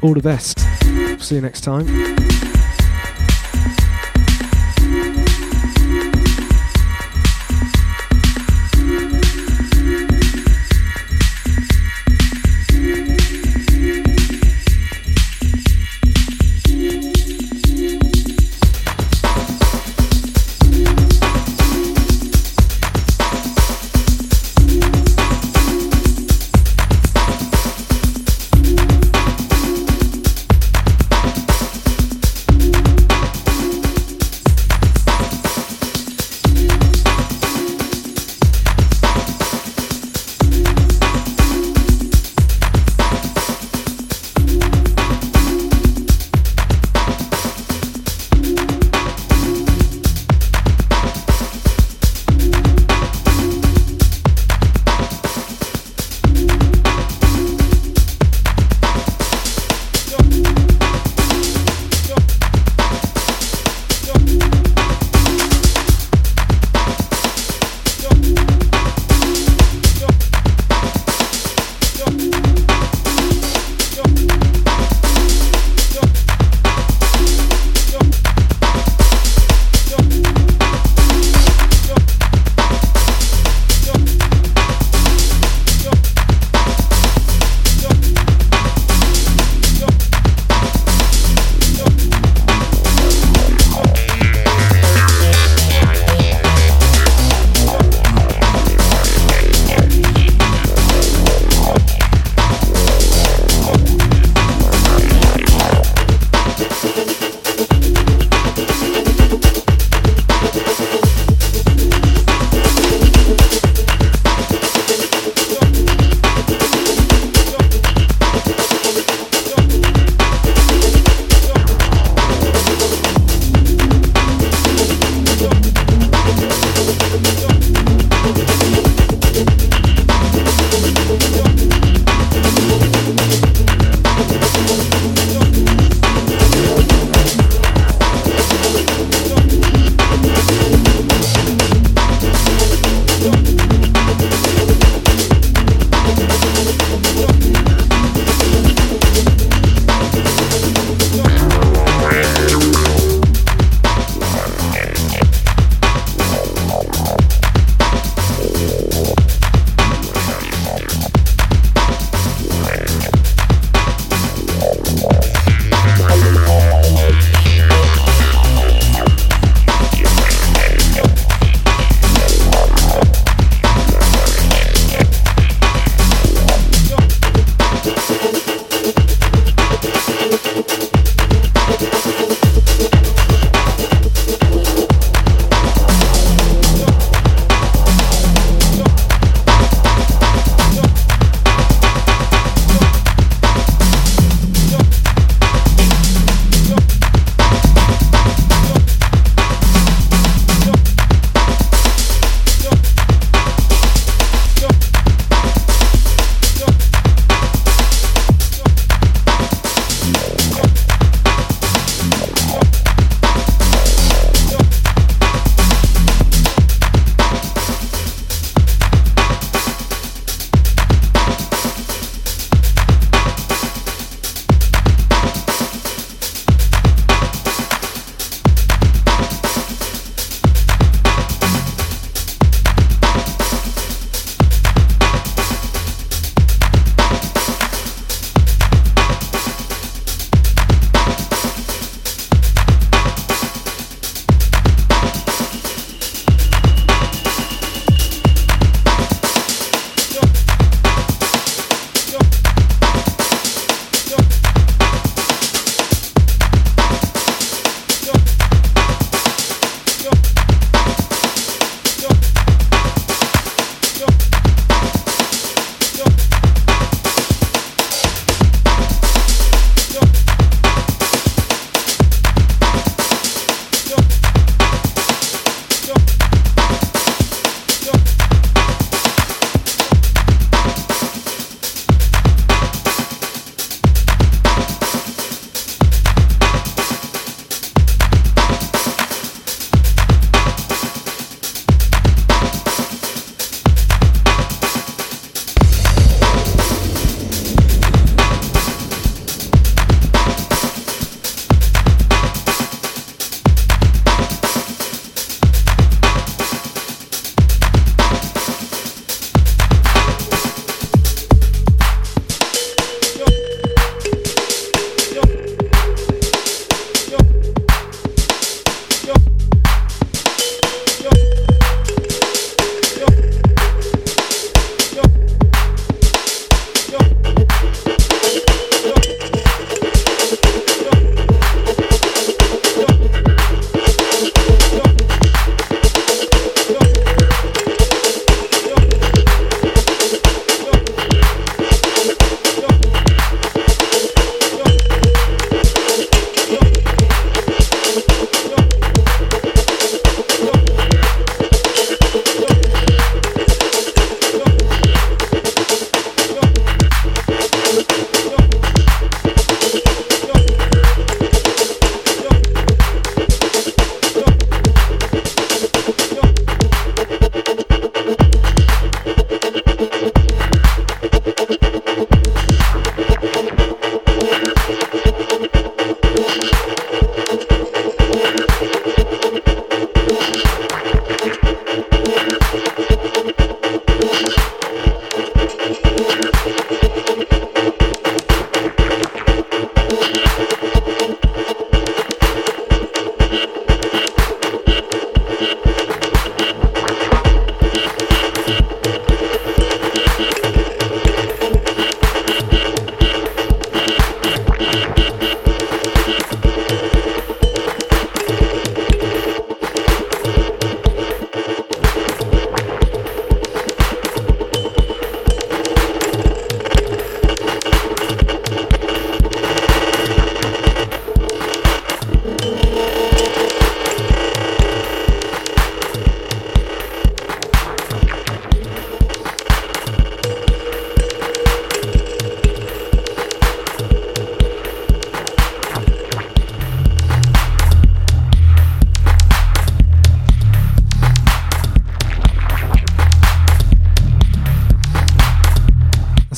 All the best. See you next time.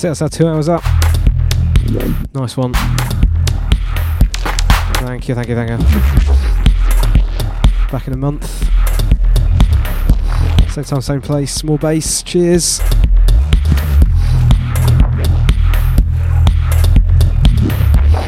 It. That's our two hours up. Nice one. Thank you, thank you, thank you. Back in a month. Same time, same place. More bass. Cheers.